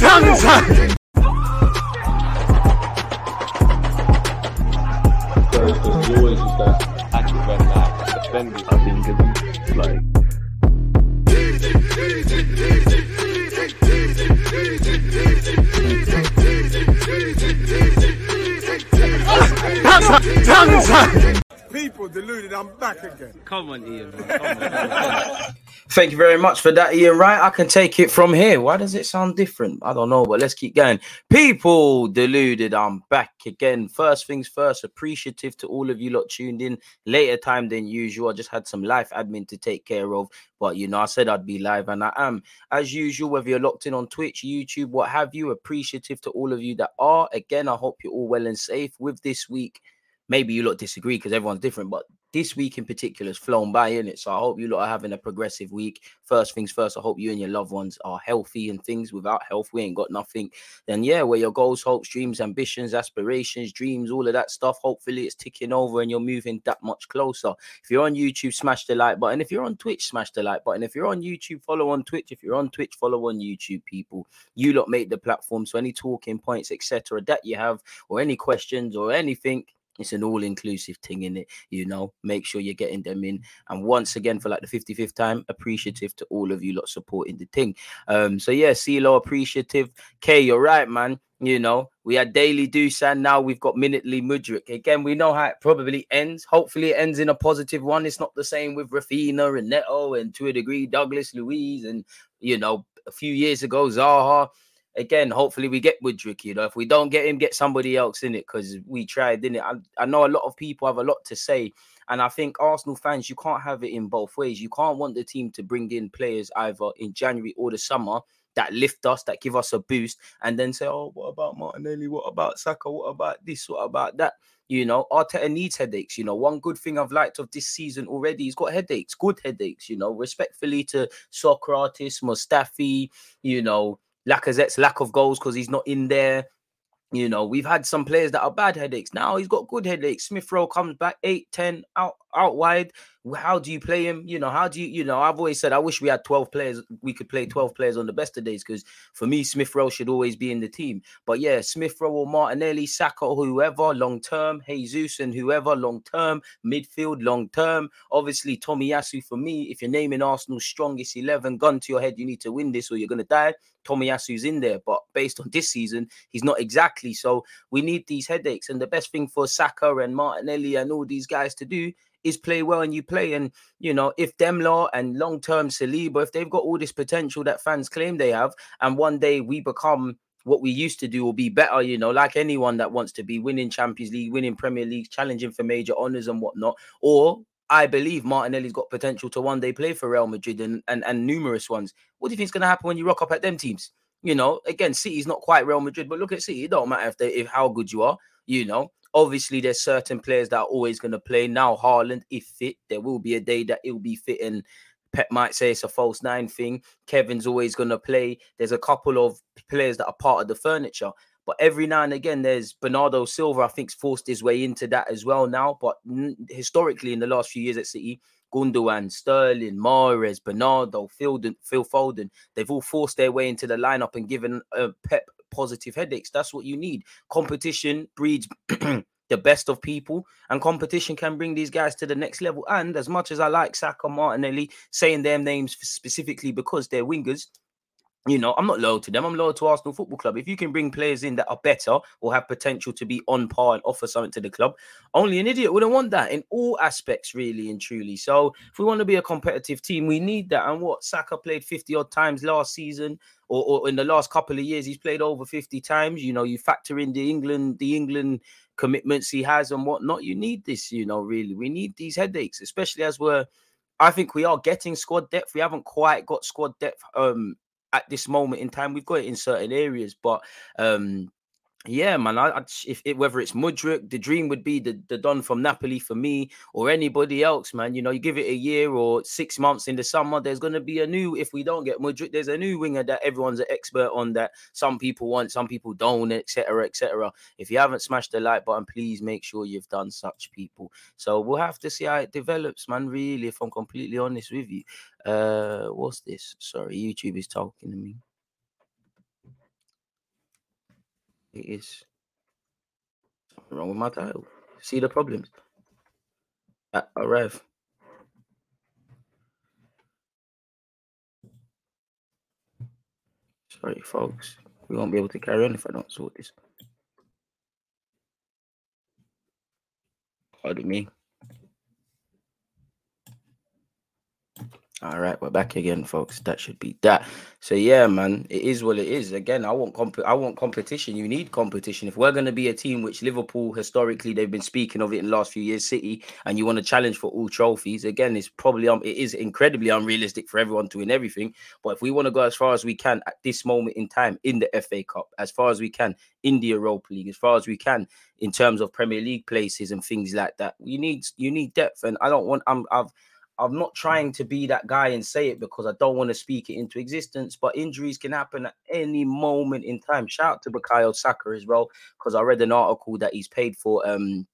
because there's always just that active red flag defending. I think it's like People deluded, I'm back again. Come on, Ian. Man. Come on, Thank you very much for that, Ian Right, I can take it from here. Why does it sound different? I don't know, but let's keep going. People deluded. I'm back again. First things first, appreciative to all of you lot tuned in later time than usual. I just had some life admin to take care of, but you know, I said I'd be live and I am. As usual, whether you're locked in on Twitch, YouTube, what have you, appreciative to all of you that are. Again, I hope you're all well and safe with this week. Maybe you lot disagree because everyone's different, but this week in particular has flown by in it. So I hope you lot are having a progressive week. First things first, I hope you and your loved ones are healthy and things. Without health, we ain't got nothing. Then yeah, where your goals, hopes, dreams, ambitions, aspirations, dreams, all of that stuff. Hopefully it's ticking over and you're moving that much closer. If you're on YouTube, smash the like button. If you're on Twitch, smash the like button. If you're on YouTube, follow on Twitch. If you're on Twitch, follow on YouTube, people. You lot make the platform. So any talking points, etc., that you have, or any questions or anything, it's an all-inclusive thing in it you know make sure you're getting them in. And once again for like the 55th time appreciative to all of you lot supporting the thing. Um so yeah CeeLo appreciative. K you're right man. You know we had daily Dusan now we've got minutely Mudryk. Again we know how it probably ends. Hopefully it ends in a positive one. It's not the same with Raphinha and Neto and to a degree Douglas Luiz and you know a few years ago Zaha again, hopefully we get Mudryk. You know, if we don't get him, get somebody else in it because we tried, didn't it? I, I know a lot of people have a lot to say, and I think Arsenal fans, you can't have it in both ways. You can't want the team to bring in players either in January or the summer that lift us, that give us a boost, and then say, "Oh, what about Martinelli? What about Saka? What about this? What about that?" You know, Arteta needs headaches. You know, one good thing I've liked of this season already, he's got headaches, good headaches. You know, respectfully to Sokratis, Mustafi, you know, Lacazette's lack of goals because he's not in there. You know, we've had some players that are bad headaches. Now he's got good headaches. Smith Rowe comes back 8 10 out, out wide. How do you play him? You know, how do you, you know, I've always said I wish we had 12 players. We could play 12 players on the best of days because for me, Smith Rowe should always be in the team. But yeah, Smith Rowe or Martinelli, Saka, or whoever long term, Jesus and whoever long term, midfield long term. Obviously, Tomiyasu for me. If you're naming Arsenal's strongest 11, gun to your head, you need to win this or you're going to die. Tomiyasu's in there, but based on this season, he's not exactly. So we need these headaches. And the best thing for Saka and Martinelli and all these guys to do is play well and you play. And you know, if Demla and long term Saliba, if they've got all this potential that fans claim they have, and one day we become what we used to do will be better, you know, like anyone that wants to be winning Champions League, winning Premier League, challenging for major honors and whatnot, or I believe Martinelli's got potential to one day play for Real Madrid and, and, and numerous ones. What do you think is going to happen when you rock up at them teams? You know, again, City's not quite Real Madrid, but look at City. It don't matter if they if how good you are. You know, obviously there's certain players that are always going to play. Now Haaland, if fit, there will be a day that he'll be fit and Pep might say it's a false nine thing. Kevin's always going to play. There's a couple of players that are part of the furniture. But every now and again, there's Bernardo Silva, I think's forced his way into that as well now. But historically, in the last few years at City, Gundogan, Sterling, Mahrez, Bernardo, Phil, Phil Foden, they've all forced their way into the lineup and given uh, Pep positive headaches. That's what you need. Competition breeds the best of people, and competition can bring these guys to the next level. And as much as I like Saka, Martinelli, saying their names specifically because they're wingers, you know, I'm not loyal to them. I'm loyal to Arsenal Football Club. If you can bring players in that are better or have potential to be on par and offer something to the club, only an idiot wouldn't want that in all aspects, really and truly. So, if we want to be a competitive team, we need that. And what Saka played 50 odd times last season, or, or in the last couple of years, he's played over 50 times. You know, you factor in the England, the England commitments he has and whatnot. You need this, you know, really. We need these headaches, especially as we're. I think we are getting squad depth. We haven't quite got squad depth um at this moment in time. We've got it in certain areas, but um yeah, man. I, I if it, whether it's Mudryk, the dream would be the the Don from Napoli for me, or anybody else, man. You know, you give it a year or six months in the summer, there's going to be a new. If we don't get Mudryk, there's a new winger that everyone's an expert on. That some people want, some people don't, etc., etc. If you haven't smashed the like button, please make sure you've done such people. So we'll have to see how it develops, man. Really, if I'm completely honest with you. Uh, what's this? Sorry, YouTube is talking to me. It is something wrong with my title. See the problems. Uh, Rev. Sorry, folks. We won't be able to carry on if I don't sort this. Pardon me. All right, we're back again, folks. That should be that. So yeah, man, it is what it is. Again, I want comp- I want competition. You need competition. If we're going to be a team which Liverpool historically they've been speaking of it in the last few years, City, and you want to challenge for all trophies, again, it's probably um, it is incredibly unrealistic for everyone to win everything. But if we want to go as far as we can at this moment in time in the FA Cup, as far as we can in the Europa League, as far as we can in terms of Premier League places and things like that, you need you need depth. And I don't want I'm I've I'm not trying to be that guy and say it because I don't want to speak it into existence, but injuries can happen at any moment in time. Shout out to Bukayo Saka as well, because I read an article that he's paid for um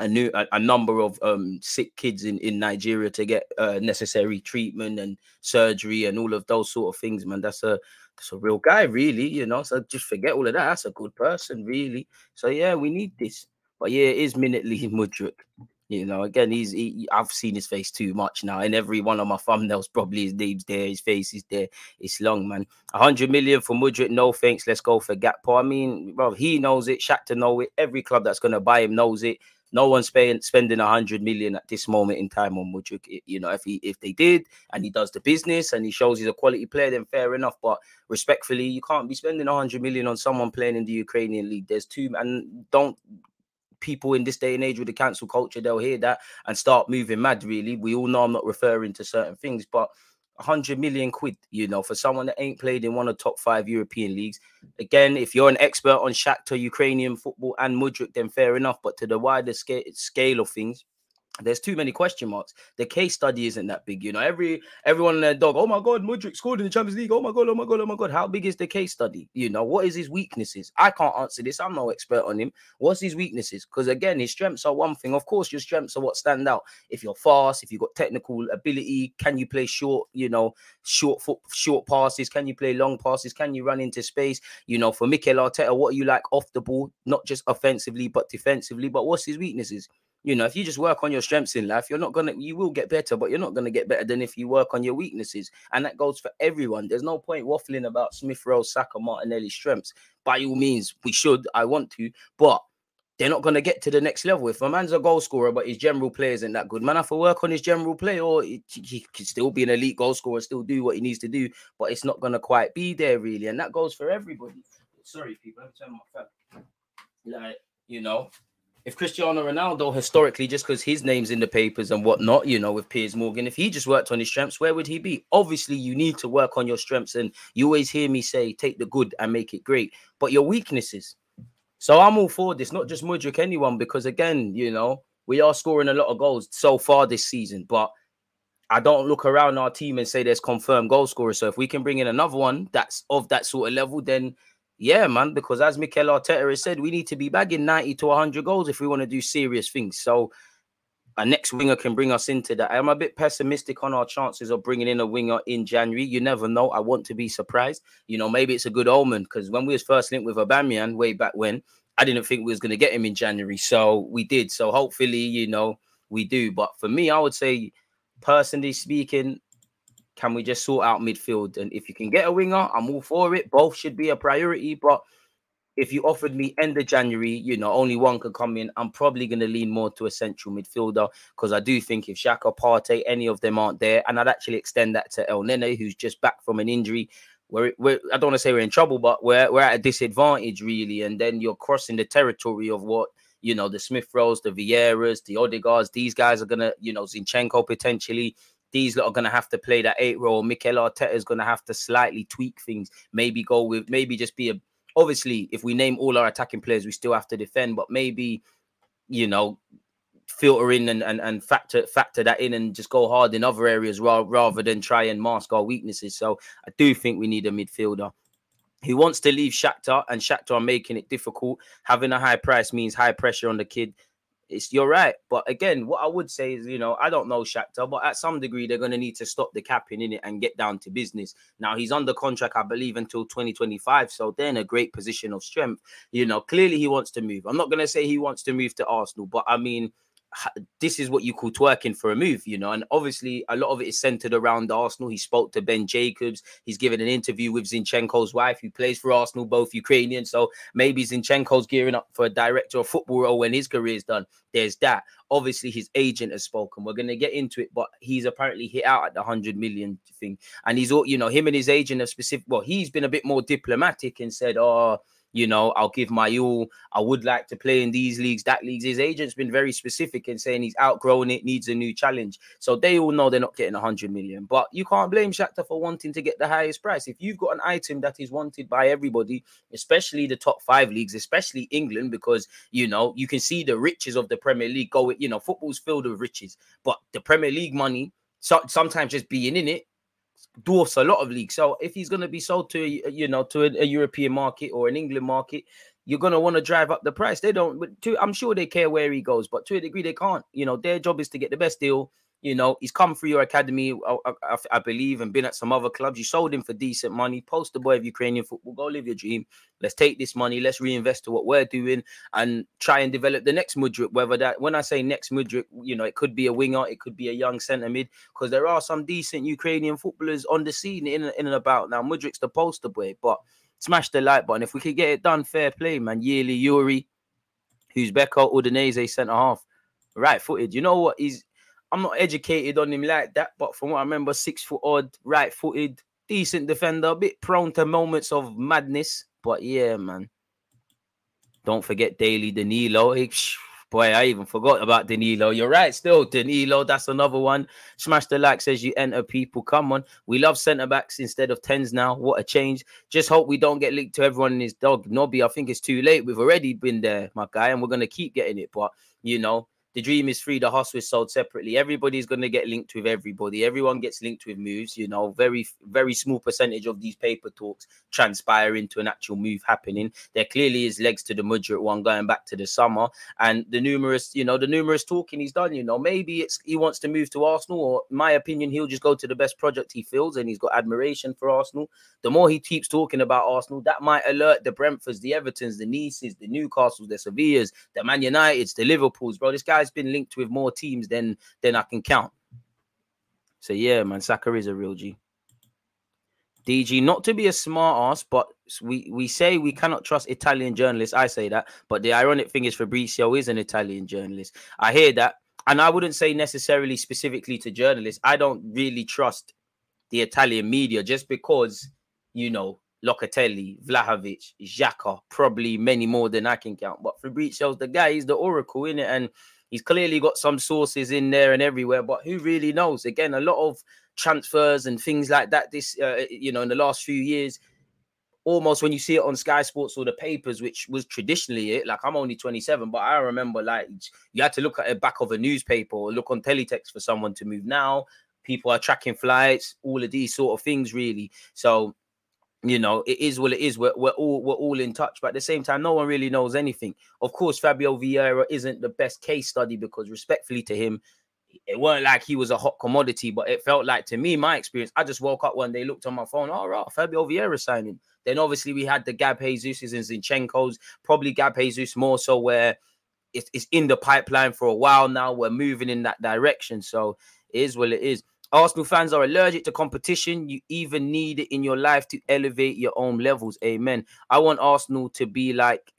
a new a, a number of um sick kids in in Nigeria to get uh, necessary treatment and surgery and all of those sort of things, man. That's a that's a real guy, really, you know. So just forget all of that. That's a good person, really. So yeah, we need this. But yeah, it is minutely Mudryk. You know, again, he's he, I've seen his face too much now. In every one of my thumbnails, probably his name's there, his face is there. It's long, man. hundred million for Mudryk, no thanks. Let's go for Gakpo. I mean, bro, he knows it. Shakhtar know it. Every club that's gonna buy him knows it. No one's paying spending a hundred million at this moment in time on Mudryk. You know, if he if they did and he does the business and he shows he's a quality player, then fair enough. But respectfully, you can't be spending a hundred million on someone playing in the Ukrainian league. There's two and don't people in this day and age with the cancel culture, they'll hear that and start moving mad. Really, we all know I'm not referring to certain things, but 100 million quid, you know, for someone that ain't played in one of top five European leagues. Again, if you're an expert on Shakhtar, Ukrainian football, and Mudryk, then fair enough. But to the wider scale, scale of things, there's too many question marks. The case study isn't that big, you know. Every everyone and their dog, oh my god, Mudryk scored in the Champions League. Oh my god, oh my god, oh my god. How big is the case study? You know, what is his weaknesses? I can't answer this. I'm no expert on him. What's his weaknesses? Because again, his strengths are one thing. Of course, your strengths are what stand out. If you're fast, if you've got technical ability, can you play short, you know, short foot, short passes? Can you play long passes? Can you run into space? You know, for Mikel Arteta, what are you like off the ball, not just offensively but defensively? But what's his weaknesses? You know, if you just work on your strengths in life, you're not gonna, you will get better, but you're not gonna get better than if you work on your weaknesses. And that goes for everyone. There's no point waffling about Smith Rowe, Saka, Martinelli's strengths. By all means, we should. I want to, but they're not gonna get to the next level. If a man's a goal scorer, but his general play isn't that good, man, have to work on his general play, or he, he still be an elite goal scorer, still do what he needs to do, but it's not gonna quite be there really. And that goes for everybody. Sorry, people, I'm turning my phone. Like, you know, if Cristiano Ronaldo historically, just because his name's in the papers and whatnot, you know, with Piers Morgan, if he just worked on his strengths, where would he be? Obviously, you need to work on your strengths, and you always hear me say, take the good and make it great, but your weaknesses. So I'm all for this, not just Mudryk, anyone, because again, you know, we are scoring a lot of goals so far this season, but I don't look around our team and say there's confirmed goal scorers. So if we can bring in another one that's of that sort of level, then yeah, man, because as Mikel Arteta has said, we need to be bagging 90 to 100 goals if we want to do serious things. So a next winger can bring us into that. I'm a bit pessimistic on our chances of bringing in a winger in January. You never know. I want to be surprised. You know, maybe it's a good omen because when we was first linked with Aubameyang way back when, I didn't think we was going to get him in January, so we did. So hopefully, you know, we do. But for me, I would say, personally speaking, can we just sort out midfield? And if you can get a winger, I'm all for it. Both should be a priority. But if you offered me end of January, you know, only one could come in, I'm probably going to lean more to a central midfielder because I do think if Xhaka, Partey, any of them aren't there, and I'd actually extend that to Elneny, who's just back from an injury. We're, we're, I don't want to say we're in trouble, but we're, we're at a disadvantage, really. And then you're crossing the territory of what you know, the Smith Rowes, the Vieiras, the Odegaards, these guys are gonna, you know, Zinchenko potentially. These lot are gonna have to play that eight role. Mikel Arteta is gonna have to slightly tweak things, maybe go with maybe just be a obviously if we name all our attacking players, we still have to defend, but maybe you know, filter in and, and, and factor factor that in and just go hard in other areas rather, rather than try and mask our weaknesses. So I do think we need a midfielder. He wants to leave Shakhtar, and Shakhtar are making it difficult. Having a high price means high pressure on the kid. It's you're right, but again, what I would say is, you know, I don't know Shakhtar, but at some degree, they're going to need to stop the capping in it and get down to business. Now he's under contract, I believe, until 2025, so they're in a great position of strength. You know, clearly he wants to move. I'm not going to say he wants to move to Arsenal, but I mean, this is what you call twerking for a move, you know. And obviously, a lot of it is centered around Arsenal. He spoke to Ben Jacobs. He's given an interview with Zinchenko's wife, who plays for Arsenal, both Ukrainian. So maybe Zinchenko's gearing up for a director of football role when his career is done. There's that. Obviously, his agent has spoken. We're going to get into it, but he's apparently hit out at the 100 million thing. And he's all, you know, him and his agent have specific, well, he's been a bit more diplomatic and said, oh, you know, I'll give my all. I would like to play in these leagues, that leagues. His agent's been very specific in saying he's outgrown it, needs a new challenge. So they all know they're not getting 100 million. But you can't blame Shakhtar for wanting to get the highest price. If you've got an item that is wanted by everybody, especially the top five leagues, especially England, because you know you can see the riches of the Premier League go. You know, football's filled with riches, but the Premier League money. So sometimes just being in it dwarfs a lot of leagues. So if he's going to be sold to you know to a, a, European market or an England market, you're going to want to drive up the price. They don't. To, I'm sure they care where he goes, but to a degree they can't. You know, their job is to get the best deal you know, he's come through your academy, I, I, I, believe, and been at some other clubs. You sold him for decent money. Poster boy of Ukrainian football. Go live your dream. Let's take this money. Let's reinvest to what we're doing and try and develop the next Mudryk. Whether that, when I say next Mudryk, you know, it could be a winger, it could be a young centre mid, because there are some decent Ukrainian footballers on the scene in, in and about. Now, Mudryk's the poster boy, but smash the like button. If we could get it done, fair play, man. Yearly Yuri, who's Beko Udinese centre half, right footed. You know what? He's I'm not educated on him like that, but from what I remember, six foot odd, right footed, decent defender, a bit prone to moments of madness. But yeah, man. Don't forget Daily Danilo. Boy, I even forgot about Danilo. You're right, still Danilo. That's another one. Smash the like as you enter people. Come on, we love centre backs instead of tens now. What a change! Just hope we don't get linked to everyone in his dog. Nobby, I think it's too late. We've already been there, my guy, and we're gonna keep getting it. But you know, the dream is free. The hustle is sold separately. Everybody's going to get linked with everybody. Everyone gets linked with moves. You know, very very small percentage of these paper talks transpire into an actual move happening. There clearly is legs to the Mudryk one going back to the summer, and the numerous, you know, the numerous talking he's done. You know, maybe it's he wants to move to Arsenal, or my opinion, he'll just go to the best project he feels, and he's got admiration for Arsenal. The more he keeps talking about Arsenal, that might alert the Brentfords, the Evertons, the Nices, the Newcastles, the Sevillas, the Man Uniteds, the Liverpools, bro. This guy's has been linked with more teams than than I can count. So yeah, man, Saka is a real G. DG, not to be a smart ass, but we, we say we cannot trust Italian journalists. I say that, but the ironic thing is Fabrizio is an Italian journalist. I hear that, and I wouldn't say necessarily specifically to journalists. I don't really trust the Italian media just because you know Locatelli, Vlahovic, Xhaka, probably many more than I can count. But Fabrizio's the guy, he's the oracle in it, and He's clearly got some sources in there and everywhere, but who really knows? Again, a lot of transfers and things like that. This, uh, you know, in the last few years, almost when you see it on Sky Sports or the papers, which was traditionally it. Like I'm only 27, but I remember like you had to look at the back of a newspaper or look on teletext for someone to move. Now people are tracking flights, all of these sort of things, really. So you know, it is what it is. We're, we're all we're all in touch, but at the same time, no one really knows anything. Of course, Fabio Vieira isn't the best case study because, respectfully to him, it weren't like he was a hot commodity, but it felt like to me, my experience. I just woke up one day, looked on my phone, all oh, right, Fabio Vieira signing. Then obviously we had the Gab and Zinchenko's, probably Gab Jesus more so where it's, it's in the pipeline for a while now. We're moving in that direction. So it is what it is. Arsenal fans are allergic to competition. You even need it in your life to elevate your own levels. Amen. I want Arsenal to be like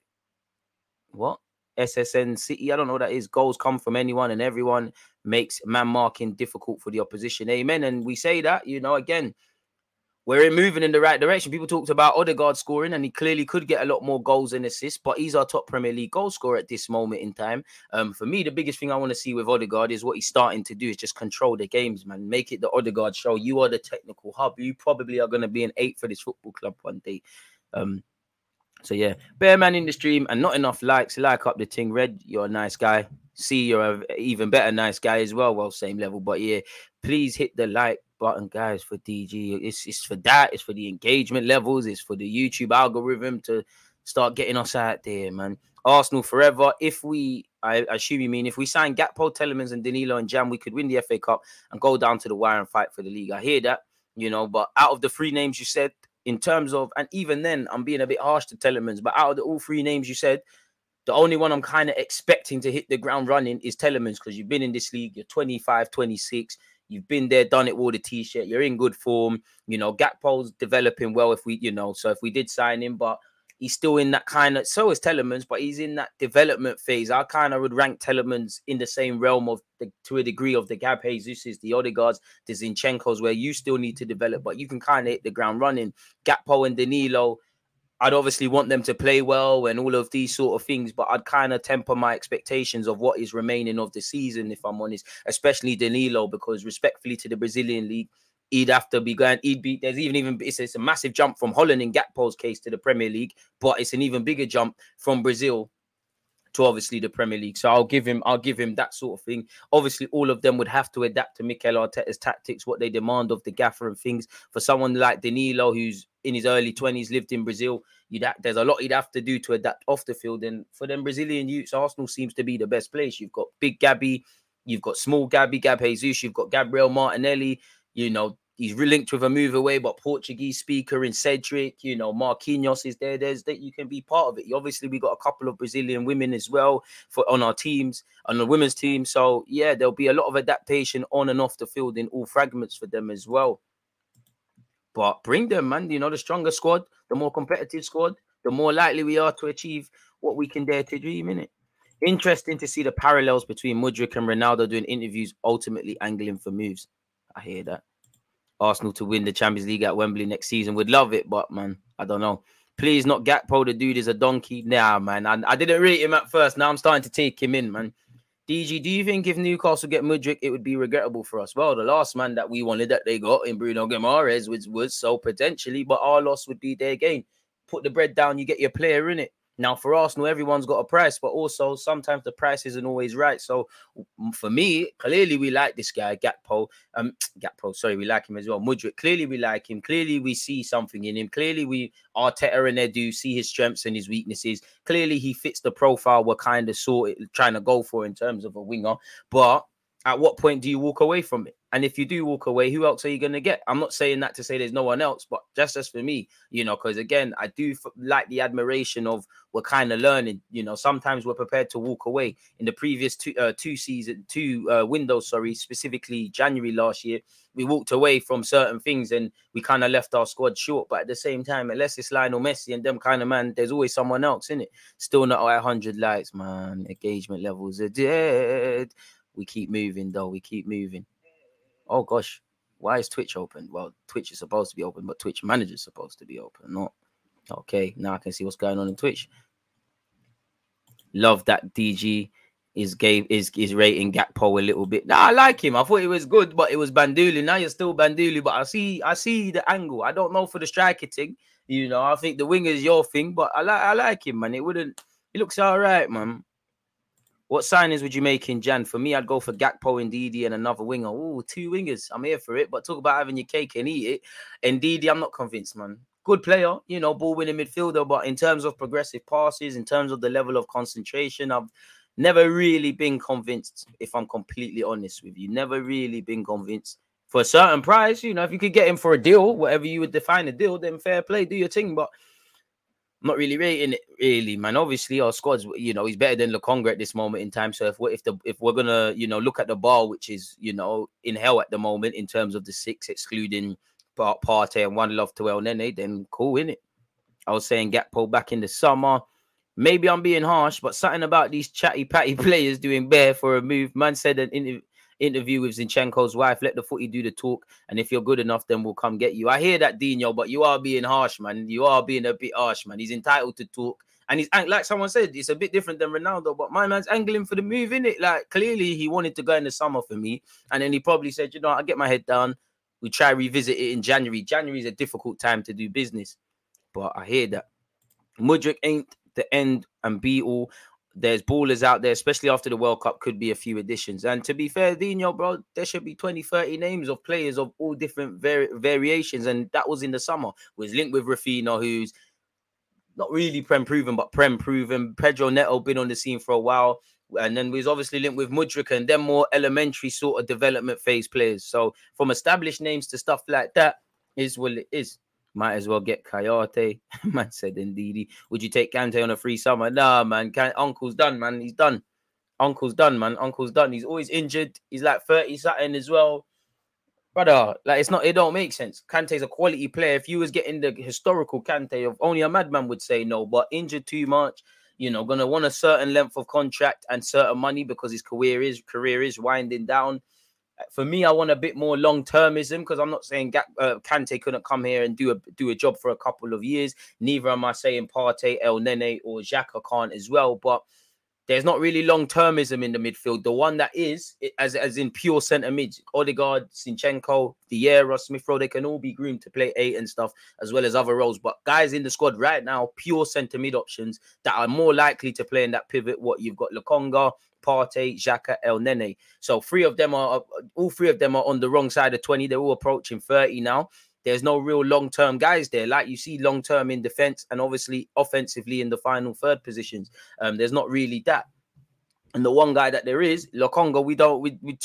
what? SSN City. I don't know what that is. Goals come from anyone and everyone makes man marking difficult for the opposition. Amen. And we say that, you know, again, we're moving in the right direction. People talked about Odegaard scoring, and he clearly could get a lot more goals and assists, but he's our top Premier League goal scorer at this moment in time. Um, for me, the biggest thing I want to see with Odegaard is what he's starting to do is just control the games, man. Make it the Odegaard show. You are the technical hub. You probably are going to be an eight for this football club one day. Um, so yeah, bear man in the stream and not enough likes. Like up the thing, Red. You're a nice guy. See, you're a even better nice guy as well. Well, same level, but yeah, please hit the like button, guys, for DG. It's it's for that. It's for the engagement levels. It's for the YouTube algorithm to start getting us out there, man. Arsenal forever. If we, I, assume you mean, if we sign Gakpo, Tielemans, and Danilo and Jam, we could win the FA Cup and go down to the wire and fight for the league. I hear that, you know, but out of the three names you said, in terms of, and even then, I'm being a bit harsh to Tielemans, but out of the all three names you said, the only one I'm kind of expecting to hit the ground running is Tielemans because you've been in this league, you're 25, 26. You've been there, done it, wore the t-shirt. You're in good form. You know, Gakpo's developing well. If we, you know, so if we did sign him, but he's still in that kind of. So is Tielemans, but he's in that development phase. I kind of would rank Tielemans in the same realm of the to a degree of the Gab Jesus's, the Odegaards, the Zinchenko's, where you still need to develop, but you can kind of hit the ground running. Gakpo and Danilo I'd obviously want them to play well and all of these sort of things, but I'd kind of temper my expectations of what is remaining of the season, if I'm honest, especially Danilo, because respectfully to the Brazilian league, he'd have to be going, he'd be there's even even it's, it's a massive jump from Holland in Gakpo's case to the Premier League, but it's an even bigger jump from Brazil to obviously the Premier League. So I'll give him, I'll give him that sort of thing. Obviously, all of them would have to adapt to Mikel Arteta's tactics, what they demand of the gaffer and things. For someone like Danilo, who's in his early 20s, lived in Brazil, you'd have, there's a lot he'd have to do to adapt off the field. And for them Brazilian youths, Arsenal seems to be the best place. You've got big Gabby, you've got small Gabby, Gab Jesus, you've got Gabriel Martinelli, you know, he's linked with a move away, but Portuguese speaker in Cedric, you know, Marquinhos is there. There's that you can be part of it. Obviously, we got a couple of Brazilian women as well for on our teams, on the women's team. So yeah, there'll be a lot of adaptation on and off the field in all fragments for them as well. But bring them, man. You know, the stronger squad, the more competitive squad, the more likely we are to achieve what we can dare to dream in it. Interesting to see the parallels between Mudryk and Ronaldo doing interviews, ultimately angling for moves. I hear that. Arsenal to win the Champions League at Wembley next season. Would love it, but man, I don't know. Please, not Gakpo. The dude is a donkey. Nah, man. I, I didn't rate him at first. Now I'm starting to take him in, man. DG, do you think if Newcastle get Mudryk, it would be regrettable for us? Well, the last man that we wanted that they got in Bruno Guimaraes was, was so potentially, but our loss would be their gain. Put the bread down, you get your player in it. Now, for Arsenal, everyone's got a price, but also sometimes the price isn't always right. So, for me, clearly we like this guy, Gakpo. Um, Gakpo, sorry, we like him as well. Mudryk, clearly we like him. Clearly we see something in him. Clearly we Arteta and Edu see his strengths and his weaknesses. Clearly he fits the profile we're kind of sort trying to go for in terms of a winger. But at what point do you walk away from it? And if you do walk away, who else are you going to get? I'm not saying that to say there's no one else, but just as for me, you know, because again, I do f- like the admiration of we're kind of learning. You know, sometimes we're prepared to walk away. In the previous two uh, two season two uh, windows, sorry, specifically January last year, we walked away from certain things and we kind of left our squad short. But at the same time, unless it's Lionel Messi and them kind of man, there's always someone else in it. Still not at 100 likes, man. Engagement levels are dead. We keep moving though. We keep moving. Oh gosh, why is Twitch open? Well, Twitch is supposed to be open, but Twitch Manager is supposed to be open. Not okay. Now I can see what's going on in Twitch. Love that DG is gave is is rating Gakpo a little bit. Nah, I like him. I thought it was good, but it was Banduli. Now you're still Banduli, but I see I see the angle. I don't know for the striker thing. You know, I think the wing is your thing, but I like I like him, man. It wouldn't. He looks all right, man. What signings would you make in Jan? For me, I'd go for Gakpo Ndidi and another winger. Oh, two wingers. I'm here for it. But talk about having your cake and eat it. Ndidi, I'm not convinced, man. Good player, you know, ball winning midfielder. But in terms of progressive passes, in terms of the level of concentration, I've never really been convinced, if I'm completely honest with you. Never really been convinced for a certain price. You know, if you could get him for a deal, whatever you would define a deal, then fair play, do your thing. But I'm not really rating it, really, man. Obviously, our squad's, you know, he's better than Lokonga at this moment in time. So if if the if we're gonna, you know, look at the bar, which is, you know, in hell at the moment in terms of the six, excluding Pa- Partey and one love to Elneny, then cool, in it. I was saying Gakpo back in the summer. Maybe I'm being harsh, but something about these chatty patty players doing bare for a move. Man said an inter- interview with Zinchenko's wife, let the footy do the talk, and if you're good enough, then we'll come get you. I hear that, Dino, but you are being harsh, man. You are being a bit harsh, man. He's entitled to talk. And he's like someone said, it's a bit different than Ronaldo, but my man's angling for the move, in it. Like clearly he wanted to go in the summer for me, and then he probably said, you know, I get my head down. We try revisit it in January. January is a difficult time to do business, but I hear that Mudryk ain't the end and be all. There's ballers out there, especially after the World Cup, could be a few additions. And to be fair, Dino, bro, there should be 20, 30 names of players of all different vari- variations. And that was in the summer. Was linked with Raphinha, who's not really Prem proven, but Prem proven. Pedro Neto been on the scene for a while. And then was obviously linked with Mudryk and then more elementary sort of development phase players. So from established names to stuff like that is what it is. Might as well get Coyote. man said indeed. Would you take Kante on a free summer? Nah, man. Can- Uncle's done, man. He's done. Uncle's done, man. Uncle's done. He's always injured. He's like 30 something as well. Brother, like it's not, it don't make sense. Kante's a quality player. If you was getting the historical Kante of only a madman would say no, but injured too much, you know, gonna want a certain length of contract and certain money because his career is career is winding down. For me, I want a bit more long termism because I'm not saying Gak- uh, Kante couldn't come here and do a do a job for a couple of years. Neither am I saying Partey, Elneny, or Xhaka can't as well. But there's not really long termism in the midfield. The one that is, as as in pure centre mid, Odegaard, Zinchenko, Vieira, Smith Rowe, they can all be groomed to play eight and stuff, as well as other roles. But guys in the squad right now, pure centre mid options that are more likely to play in that pivot. What you've got, Lokonga, Partey, Xhaka, Elneny. So three of them are all three of them are on the wrong side of 20. They're all approaching 30 now. There's no real long-term guys there. Like you see long-term in defense and obviously offensively in the final third positions. Um, there's not really that. And the one guy that there is, Lokonga, we don't we, we,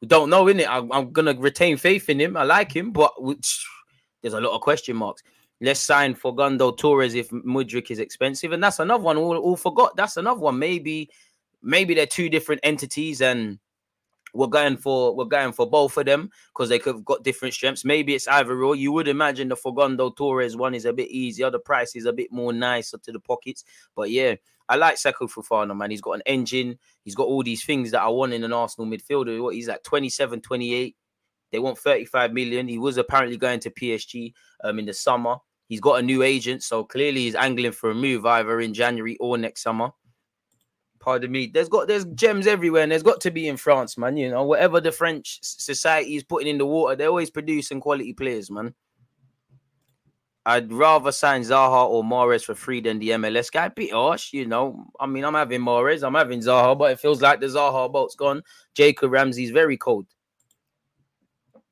we don't know in it. I'm, gonna retain faith in him. I like him, but we, there's a lot of question marks. Let's sign for Facundo Torres if Mudryk is expensive, and that's another one. All, all forgot. That's another one. Maybe, maybe they're two different entities, and we're going for we're going for both of them because they could have got different strengths. Maybe it's either or. You would imagine the Facundo Torres one is a bit easier. The price is a bit more nicer to the pockets. But yeah, I like Seko Fofana, man. He's got an engine. He's got all these things that I want in an Arsenal midfielder. What he's at 27, 28. They want 35 million. He was apparently going to PSG um, in the summer. He's got a new agent, so clearly he's angling for a move either in January or next summer pardon me. There's got there's gems everywhere, and there's got to be in France, man. You know, whatever the French society is putting in the water, they're always producing quality players, man. I'd rather sign Zaha or Mahrez for free than the MLS guy. Bit harsh, you know. I mean, I'm having Mahrez, I'm having Zaha, but it feels like the Zaha boat's gone. Jacob Ramsey's very cold.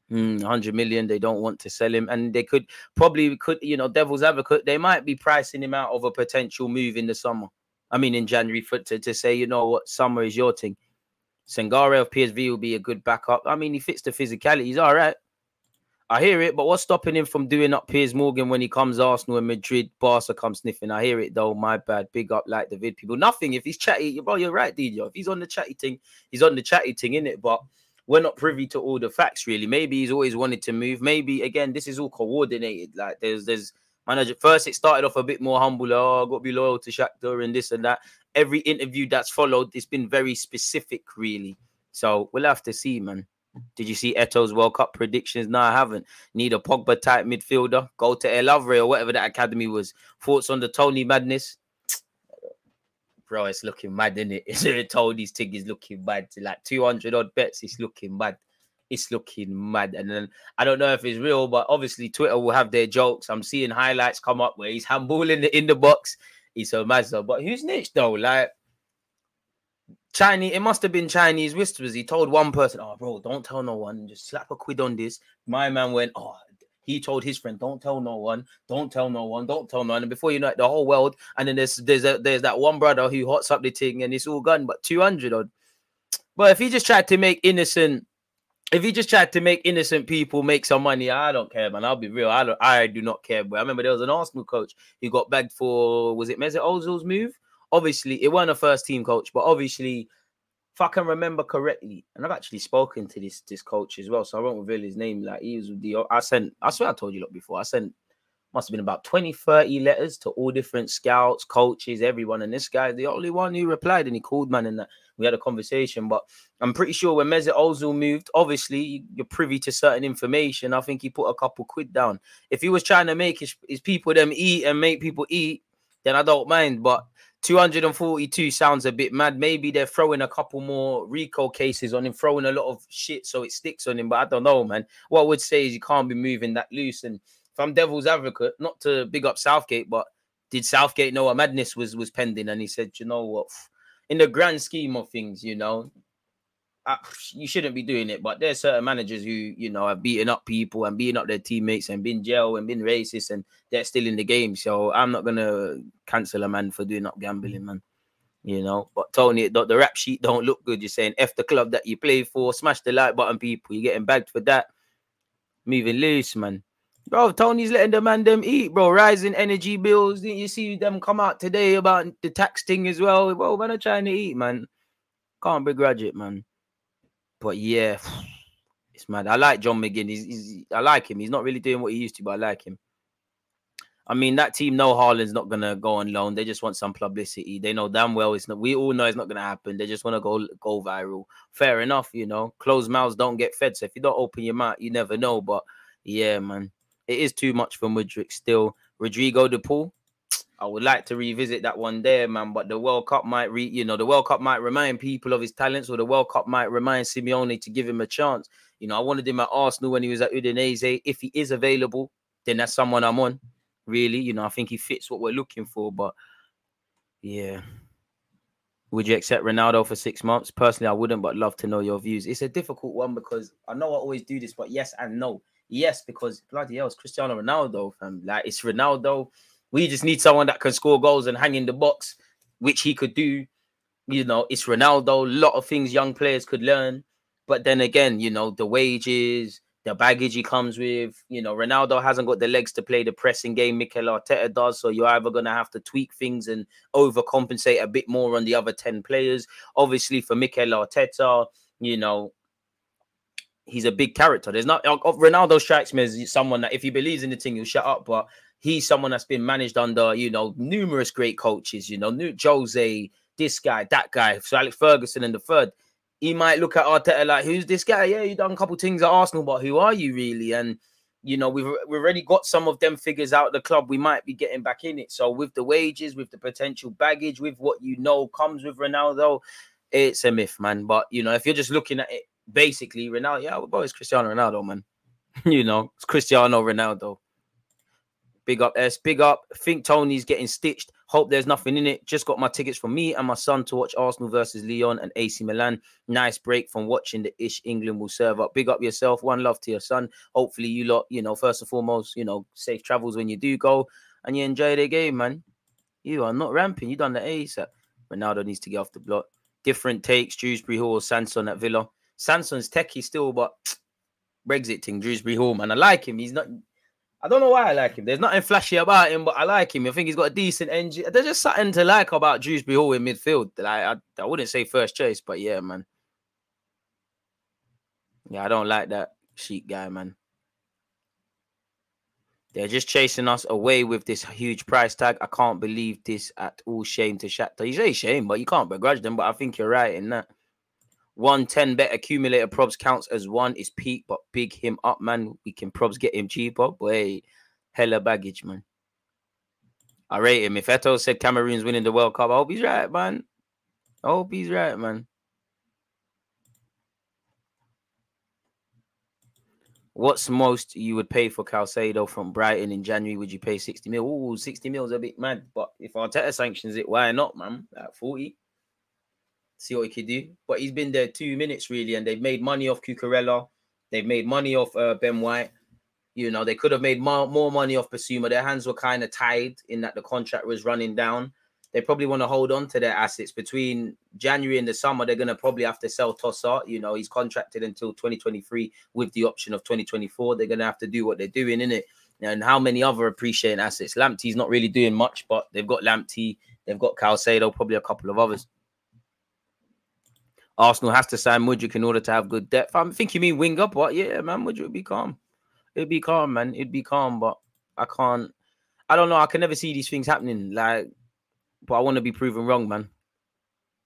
Hmm, 100 million, they don't want to sell him, and they could probably could, you know, devil's advocate, they might be pricing him out of a potential move in the summer. I mean, in January for to, to say, you know what, summer is your thing. Sangare of PSV will be a good backup. I mean, he fits the physicality. He's all right. I hear it, but what's stopping him from doing up Piers Morgan when he comes Arsenal and Madrid? Barca come sniffing. I hear it though. My bad. Big up like the vid people. Nothing. If he's chatty, bro, you're right, DJ. If he's on the chatty thing, he's on the chatty thing, in it. But we're not privy to all the facts, really. Maybe he's always wanted to move. Maybe again, this is all coordinated. Like there's there's manager. First, it started off a bit more humble. Oh, got to be loyal to Shakhtar and this and that. Every interview that's followed, it's been very specific, really. So we'll have to see, man. Did you see Eto's World Cup predictions? No, I haven't. Need a Pogba type midfielder. Go to El or whatever that academy was. Thoughts on the Toney madness? Bro, it's looking mad, isn't it is it? Toney's thing is looking mad. Like 200 odd bets, it's looking mad. It's looking mad. And then I don't know if it's real, but obviously Twitter will have their jokes. I'm seeing highlights come up where he's handballing it in the box. He's a mazza. But who's niche though? Like Chinese, it must have been Chinese whispers. He told one person, Oh, bro, don't tell no one. Just slap a quid on this. My man went, Oh, he told his friend, Don't tell no one, don't tell no one, don't tell no one. And before you know it, the whole world, and then there's there's a, there's that one brother who hots up the thing and it's all gone, but 200 odd. But if he just tried to make innocent if he just tried to make innocent people make some money, I don't care, man. I'll be real. I don't. I do not care. But I remember there was an Arsenal coach who got bagged for was it Mesut Ozil's move? Obviously, it wasn't a first team coach, but obviously, if I can remember correctly, and I've actually spoken to this this coach as well, so I won't reveal his name. Like he was the. I sent. I swear I told you lot before. I sent must have been about 20, 30 letters to all different scouts, coaches, everyone. And this guy, the only one who replied, and he called man, and we had a conversation. But I'm pretty sure when Mesut Ozil moved, obviously you're privy to certain information. I think he put a couple quid down. If he was trying to make his, his people them eat and make people eat, then I don't mind. But 242 sounds a bit mad. Maybe they're throwing a couple more RICO cases on him, throwing a lot of shit so it sticks on him. But I don't know, man. What I would say is you can't be moving that loose. And if I'm devil's advocate, not to big up Southgate, but did Southgate know a madness was was pending? And he said, you know what, in the grand scheme of things, you know, uh, you shouldn't be doing it. But there's certain managers who, you know, have beaten up people and beating up their teammates and been jail and been racist, and they're still in the game. So I'm not gonna cancel a man for doing up gambling, man. You know, but Toney, the, the rap sheet don't look good. You're saying F the club that you play for, smash the like button, people. You're getting bagged for that. Moving loose, man. Bro, Toney's letting the man them eat, bro. Rising energy bills. Didn't you see them come out today about the tax thing as well? Bro, man, are trying to eat, man. Can't begrudge it, man. But yeah, it's mad. I like John McGinn. He's, he's I like him. He's not really doing what he used to, but I like him. I mean, that team know Haaland's not gonna go on loan. They just want some publicity. They know damn well it's not. We all know it's not gonna happen. They just want to go go viral. Fair enough, you know. Closed mouths don't get fed. So if you don't open your mouth, you never know. But yeah, man it is too much for Mudryk still. Rodrigo de Paul, I would like to revisit that one there, man. But the World Cup might re, you know, the World Cup might remind people of his talents, or the World Cup might remind Simeone to give him a chance. You know, I wanted him at Arsenal when he was at Udinese. If he is available, then that's someone I'm on. Really, you know, I think he fits what we're looking for. But yeah. Would you accept Ronaldo for six months? Personally, I wouldn't, but love to know your views. It's a difficult one because I know I always do this, but yes and no. Yes, because bloody hell, it's Cristiano Ronaldo, fam. Like it's Ronaldo. We just need someone that can score goals and hang in the box, which he could do. You know, it's Ronaldo. A lot of things young players could learn. But then again, you know, the wages, the baggage he comes with. You know, Ronaldo hasn't got the legs to play the pressing game Mikel Arteta does. So you're either going to have to tweak things and overcompensate a bit more on the other 10 players. Obviously, for Mikel Arteta, you know, he's a big character. There's not oh, Ronaldo strikes me as someone that if he believes in the thing, he'll shut up. But he's someone that's been managed under, you know, numerous great coaches. You know, new Jose, this guy, that guy, so Alex Ferguson and the third. He might look at Arteta like, "Who's this guy? Yeah, you done a couple things at Arsenal, but who are you really?" And you know, we've we've already got some of them figures out the club. We might be getting back in it. So with the wages, with the potential baggage, with what you know comes with Ronaldo, it's a myth, man. But you know, if you're just looking at it basically Ronaldo. Yeah, boy, it's Cristiano Ronaldo, man. you know, it's Cristiano Ronaldo. Big up S, big up. Think Toney's getting stitched. Hope there's nothing in it. Just got my tickets for me and my son to watch Arsenal versus Lyon and AC Milan. Nice break from watching the ish. England will serve up. Big up yourself. One love to your son. Hopefully, you lot, you know, first and foremost, you know, safe travels when you do go and you enjoy the game, man. You are not ramping. You done the ASAP. Ronaldo needs to get off the block. Different takes. Dewsbury Hall, Sanson at Villa. Sanson's techie still, but Brexit thing, Dewsbury Hall, man. I like him. He's not. I don't know why I like him. There's nothing flashy about him, but I like him. I think he's got a decent engine. There's just something to like about Dewsbury Hall in midfield. Like I, I wouldn't say first choice, but yeah, man. Yeah, I don't like that sheep guy, man. They're just chasing us away with this huge price tag. I can't believe this at all. Shame to Shakhtar. You say shame, but you can't begrudge them. But I think you're right in that. 110 bet accumulator probs counts as one is peak, but big him up, man. We can probs get him cheaper. Hey, hella baggage, man. I rate him. If Eto'o said Cameroon's winning the World Cup, I hope he's right, man. I hope he's right, man. What's most you would pay for Caicedo from Brighton in January? Would you pay 60 mil? Ooh, 60 mil is a bit mad. But if Arteta sanctions it, why not, man? At 40 see what he could do. But he's been there two minutes really, and they've made money off Cucurella. They've made money off uh, Ben White. You know, they could have made more, more money off Bissouma. Their hands were kind of tied in that the contract was running down. they probably want to hold on to their assets between January and the summer. They're going to probably have to sell Trossard. You know, he's contracted until 2023 with the option of 2024. They're going to have to do what they're doing in it. And how many other appreciating assets? Lamptey's not really doing much, but they've got Lamptey, they've got Caicedo, probably a couple of others. Arsenal has to sign Mudryk in order to have good depth. I think you mean wing up, what? Yeah, man, Mudryk would be calm. It'd be calm, man. It'd be calm, but I can't. I don't know. I can never see these things happening. Like, but I want to be proven wrong, man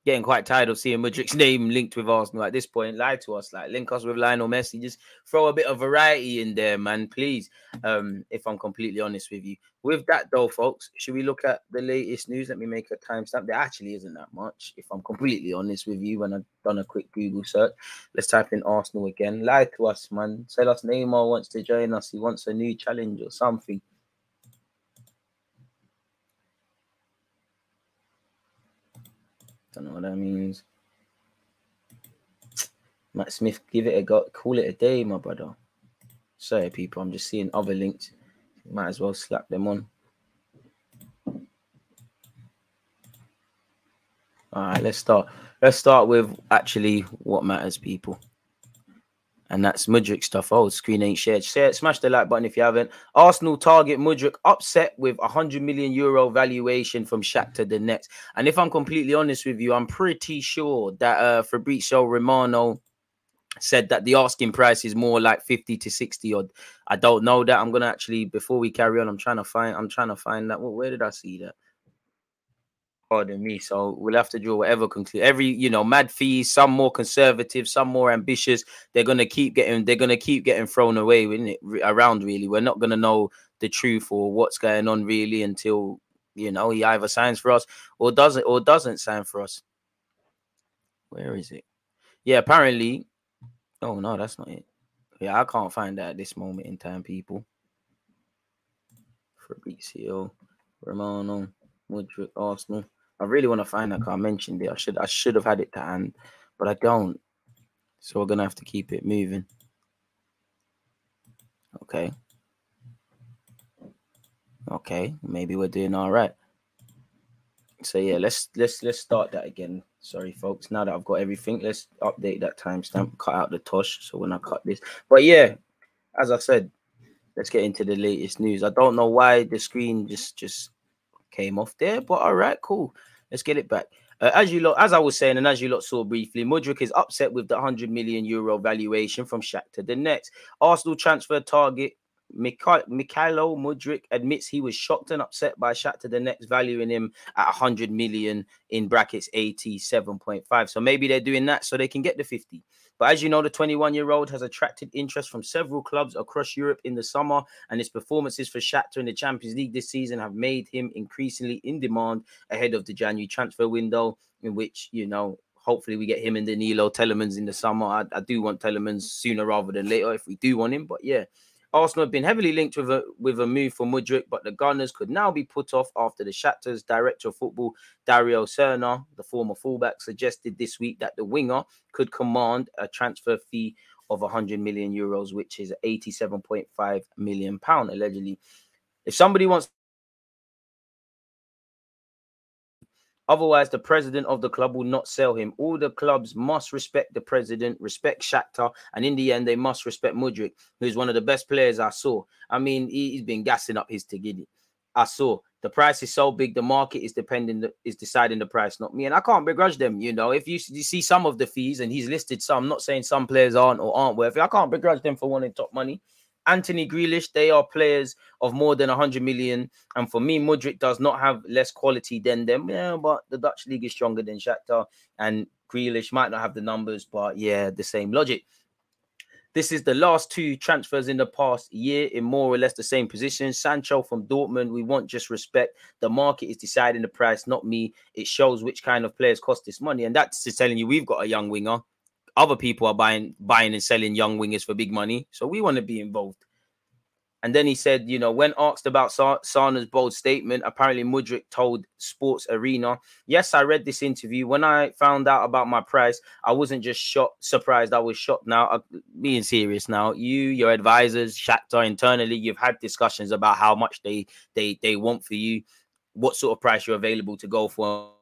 getting quite tired of seeing Mudryk's name linked with Arsenal at this point. Lie to us, like link us with Lionel Messi. Just throw a bit of variety in there, man, please. Um, if I'm completely honest with you. With that though, folks, should we look at the latest news? Let me make a timestamp. There actually isn't that much, if I'm completely honest with you. When I've done a quick Google search, let's type in Arsenal again. Lie to us, man. Tell us Neymar wants to join us. He wants a new challenge or something. Don't know what that means. Matt Smith, give it a go. Call it a day, my brother. Sorry, people. I'm just seeing other links. Might as well slap them on. All right, let's start. Let's start with actually what matters, people and that's Mudryk stuff. Oh, screen ain't shared. Share, smash the like button if you haven't. Arsenal target Mudryk upset with hundred million euro valuation from Shakhtar Donetsk. And if I'm completely honest with you, I'm pretty sure that uh, Fabrizio Romano said that the asking price is more like 50 to 60 odd. I don't know that. I'm gonna actually before we carry on, I'm trying to find I'm trying to find that. Well, where did I see that? Pardon me. So we'll have to draw whatever conclusion. Every you know, mad fees, some more conservative, some more ambitious. They're gonna keep getting. They're gonna keep getting thrown away it around. Really, we're not gonna know the truth or what's going on really until you know he either signs for us or doesn't or doesn't sign for us. Where is it? Yeah, apparently. Oh no, that's not it. Yeah, I can't find that at this moment in time, people. Fabrizio Romano, Mudryk, Arsenal. I really want to find that car. I mentioned it. I should I should have had it to hand, but I don't. So we're gonna have to keep it moving. Okay. Okay, maybe we're doing all right. So yeah, let's let's let's start that again. Sorry, folks. Now that I've got everything, let's update that timestamp. Cut out the tosh. So when I cut this, but yeah, as I said, let's get into the latest news. I don't know why the screen just just came off there, but all right, cool. Let's get it back. Uh, as you lot, as I was saying, and as you lot saw briefly, Mudryk is upset with the 100 million euro valuation from Shakhtar Donetsk. Arsenal transfer target Mikhailo Mudryk admits he was shocked and upset by Shakhtar Donetsk valuing him at 100 million in brackets 87.5. So maybe they're doing that so they can get the 50. But as you know, the 21 year old has attracted interest from several clubs across Europe in the summer, and his performances for Shakhtar in the Champions League this season have made him increasingly in demand ahead of the January transfer window, in which, you know, hopefully we get him and Danilo Tielemans in the summer. I, I do want Tielemans sooner rather than later if we do want him, but yeah. Arsenal have been heavily linked with a with a move for Mudryk, but the Gunners could now be put off after the Shakhtar's director of football, Dario Srna, the former fullback, suggested this week that the winger could command a transfer fee of 100 million euros, which is 87.5 million pound allegedly. If somebody wants Otherwise, the president of the club will not sell him. All the clubs must respect the president, respect Shakhtar, and in the end, they must respect Mudryk, who's one of the best players I saw. I mean, he, has been gassing up his Tigidi. I saw the price is so big, the market is depending is deciding the price, not me. And I can't begrudge them. You know, if you, you see some of the fees, and he's listed some, not saying some players aren't or aren't worth it. I can't begrudge them for wanting top money. Antony Grealish, they are players of more than 100 million. And for me, Mudryk does not have less quality than them. Yeah, but the Dutch league is stronger than Shakhtar. And Grealish might not have the numbers, but yeah, the same logic. This is the last two transfers in the past year in more or less the same position. Sancho from Dortmund, we want just respect. The market is deciding the price, not me. It shows which kind of players cost this money. And that's just telling you we've got a young winger other people are buying buying and selling young wingers for big money. So we want to be involved. And then he said, you know, when asked about Sa- Srna's bold statement, apparently Mudryk told Sports Arena, "Yes, I read this interview. When I found out about my price, I wasn't just shocked, surprised. I was shocked. Now, uh, being serious, now you, your advisors, Shakhtar internally, you've had discussions about how much they they they want for you. what sort of price you're available to go for.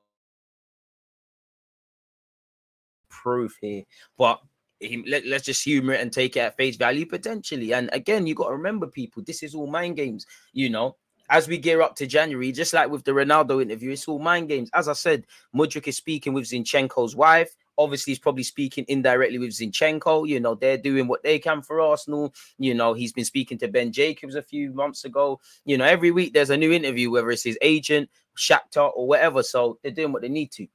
Proof here, but he, let, us just humor it and take it at face value potentially. And again, you got to remember, people, this is all mind games. You know, as we gear up to January, just like with the Ronaldo interview, it's all mind games. As I said, Mudryk is speaking with Zinchenko's wife. Obviously, he's probably speaking indirectly with Zinchenko. You know, they're doing what they can for Arsenal. You know, he's been speaking to Ben Jacobs a few months ago. You know, every week there's a new interview, whether it's his agent, Shakhtar, or whatever. So they're doing what they need to.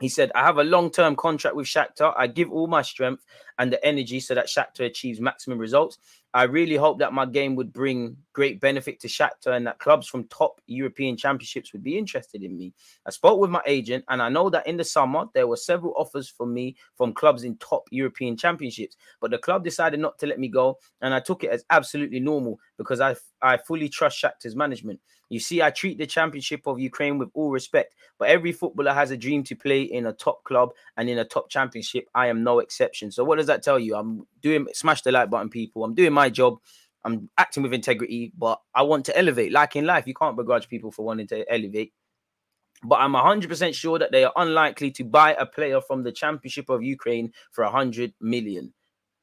He said, I have a long term contract with Shakhtar. I give all my strength and the energy so that Shakhtar achieves maximum results. I really hope that my game would bring great benefit to Shakhtar and that clubs from top European championships would be interested in me. I spoke with my agent and I know that in the summer there were several offers for me from clubs in top European championships, but the club decided not to let me go and I took it as absolutely normal because I I fully trust Shakhtar's management. You see, I treat the championship of Ukraine with all respect, but every footballer has a dream to play in a top club and in a top championship. I am no exception. So, what does that tell you? I'm doing smash the like button, people. I'm doing my job. I'm acting with integrity, but I want to elevate. Like in life, you can't begrudge people for wanting to elevate. But I'm 100% sure that they are unlikely to buy a player from the championship of Ukraine for 100 million.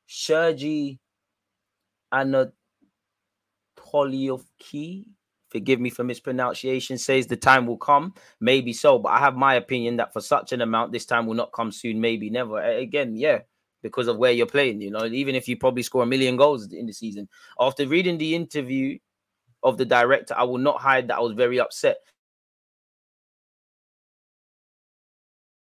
Sergey Anatolyevsky forgive me for mispronunciation, says the time will come. Maybe so, but I have my opinion that for such an amount, this time will not come soon, maybe never. Again, yeah, because of where you're playing, you know, even if you probably score a million goals in the season. After reading the interview of the director, I will not hide that I was very upset.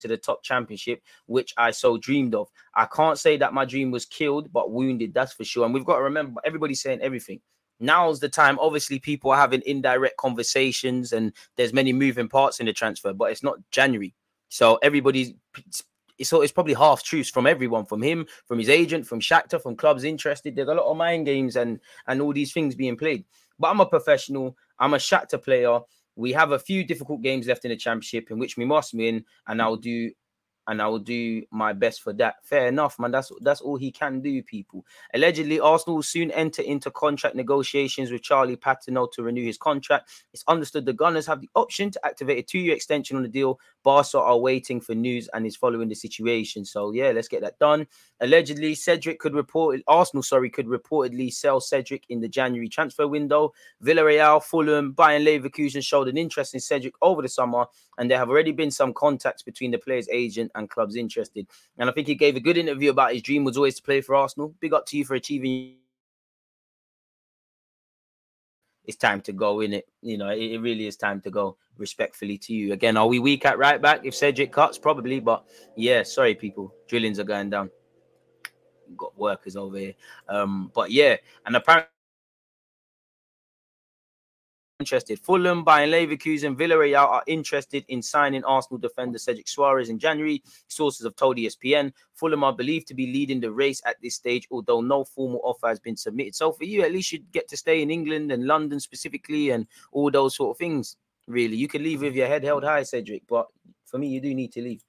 To the top championship, which I so dreamed of. I can't say that my dream was killed, but wounded, that's for sure. And we've got to remember everybody's saying everything now's the time. Obviously, people are having indirect conversations, and there's many moving parts in the transfer, but it's not January, so everybody's. It's, it's probably half truths from everyone, from him, from his agent, from Shakhtar, from clubs interested. There's a lot of mind games and and all these things being played. But I'm a professional. I'm a Shakhtar player. We have a few difficult games left in the championship in which we must win, and I'll do and I will do my best for that. Fair enough, man. That's that's all he can do, people. Allegedly, Arsenal will soon enter into contract negotiations with Charlie Patino to renew his contract. It's understood the Gunners have the option to activate a two-year extension on the deal. Barca are waiting for news and is following the situation. So yeah, let's get that done. Allegedly, Cedric could report Arsenal, sorry, could reportedly sell Cedric in the January transfer window. Villarreal, Fulham, Bayern Leverkusen showed an interest in Cedric over the summer, and there have already been some contacts between the player's agent and clubs interested. And I think he gave a good interview about his dream was always to play for Arsenal. Big up to you for achieving. It's time to go in it. You know, it, really is time to go. Respectfully to you. Again, are we weak at right back? If Cedric cuts, probably. But yeah, sorry, people. Drillings are going down. Got workers over here. Um, but yeah, and apparently interested. Fulham, Bayern Leverkusen, Villarreal are interested in signing Arsenal defender Cedric Soares in January. Sources have told ESPN. Fulham are believed to be leading the race at this stage, although no formal offer has been submitted. So for you, at least you'd get to stay in England and London specifically, and all those sort of things. Really, you can leave with your head held high, Cedric. But for me, you do need to leave.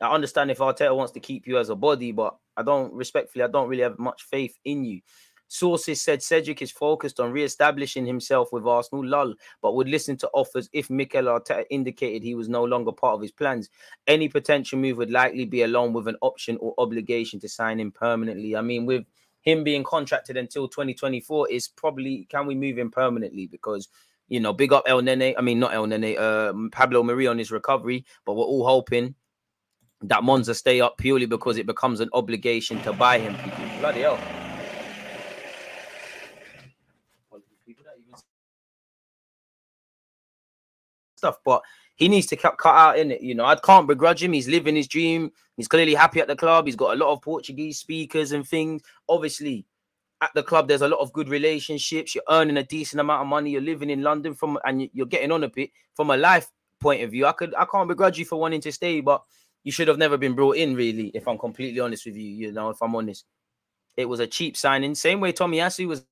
I understand if Arteta wants to keep you as a body, but I don't respectfully, I don't really have much faith in you. Sources said Cedric is focused on re-establishing himself with Arsenal, lull, but would listen to offers if Mikel Arteta indicated he was no longer part of his plans. Any potential move would likely be along with an option or obligation to sign him permanently. I mean, with him being contracted until 2024, is probably can we move him permanently? Because you know, big up Elneny. I mean, not Elneny, uh, Pablo Mari on his recovery, but we're all hoping that Monza stay up purely because it becomes an obligation to buy him. Bloody hell. Stuff, but he needs to cut, cut out in it. You know, I can't begrudge him. He's living his dream. He's clearly happy at the club. He's got a lot of Portuguese speakers and things. Obviously, at the club, there's a lot of good relationships. You're earning a decent amount of money. You're living in London from, and you're getting on a bit from a life point of view. I could, I can't begrudge you for wanting to stay, but you should have never been brought in, really. If I'm completely honest with you, you know, if I'm honest, it was a cheap signing. Same way Tomiyasu was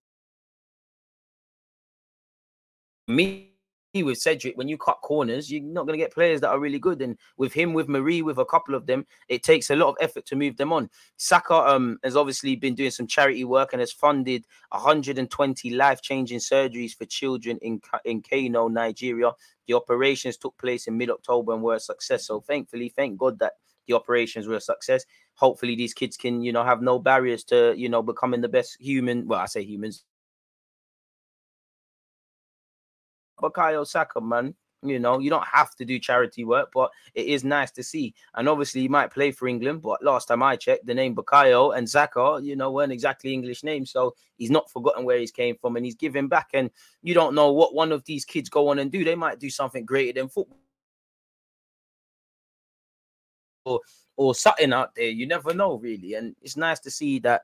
me with Cedric, when you cut corners, you're not going to get players that are really good. And with him, with Mari, with a couple of them, it takes a lot of effort to move them on. Saka um, has obviously been doing some charity work and has funded 120 life changing surgeries for children in, in Kano, Nigeria. The operations took place in mid October and were a success. So thankfully, thank God that the operations were a success. Hopefully, these kids can, you know, have no barriers to, you know, becoming the best human. Well, I say humans, Bukayo Saka, man. You know, you don't have to do charity work, but it is nice to see. And obviously, he might play for England, but last time I checked, the name Bukayo and Saka, you know, weren't exactly English names. So he's not forgotten where he's came from and he's giving back. And you don't know what one of these kids go on and do. They might do something greater than football. Or, or something out there. You never know, really. And it's nice to see that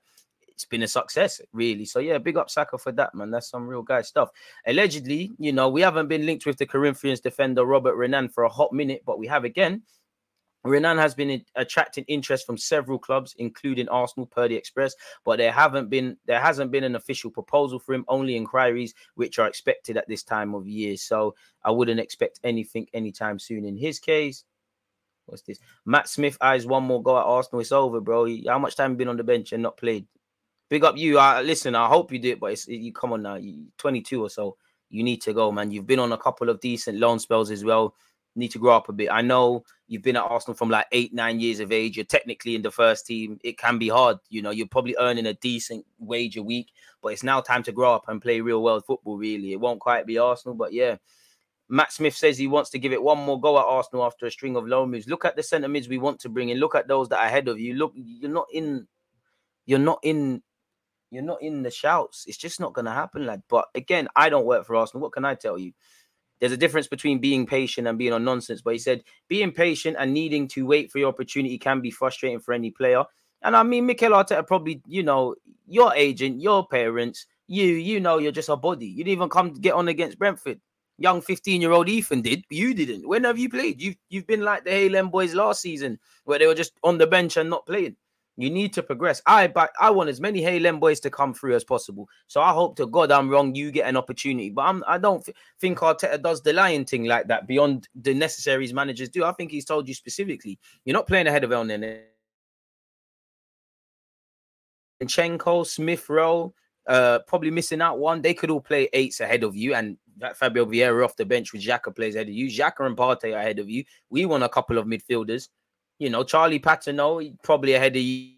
it's been a success, really. So yeah, big up Saka for that, man. That's some real guy stuff. Allegedly, you know, we haven't been linked with the Corinthians defender Robert Renan for a hot minute, but we have again. Renan has been attracting interest from several clubs, including Arsenal, the Express, but there haven't been there hasn't been an official proposal for him. Only inquiries, which are expected at this time of year. So I wouldn't expect anything anytime soon. In his case, what's this? Matt Smith eyes one more go at Arsenal. It's over, bro. How much time been on the bench and not played? Big up you. I listen. I hope you do it, but it's, you come on now. You 22 or so. You need to go, man. You've been on a couple of decent loan spells as well. need to grow up a bit. I know you've been at Arsenal from like eight, nine years of age. You're technically in the first team. It can be hard. You know, you're probably earning a decent wage a week, but it's now time to grow up and play real world football. Really, it won't quite be Arsenal, but yeah. Matt Smith says he wants to give it one more go at Arsenal after a string of loan moves. Look at the centre mids we want to bring in. Look at those that are ahead of you. Look, you're not in. You're not in you're not in the shouts. It's just not going to happen, lad. But again, I don't work for Arsenal. What can I tell you? There's a difference between being patient and being on nonsense. But he said being patient and needing to wait for your opportunity can be frustrating for any player. And I mean, Mikel Arteta probably, you know, your agent, your parents, you, you know, you're just a body. You didn't even come get on against Brentford. Young 15 year old Ethan did, you didn't. When have you played? You've you've been like the Hale End boys last season, where they were just on the bench and not playing. You need to progress. I but I want as many Hale End boys to come through as possible. So I hope to God I'm wrong. You get an opportunity, but I'm I don't th- think Arteta does the lying thing like that beyond the necessaries managers do. I think he's told you specifically you're not playing ahead of Elneny. Chenko, Smith Rowe, uh, probably missing out one. They could all play eights ahead of you, and that Fabio Vieira off the bench with Xhaka plays ahead of you. Xhaka and Partey ahead of you. We want a couple of midfielders. You know, Charlie Patino, probably ahead of you.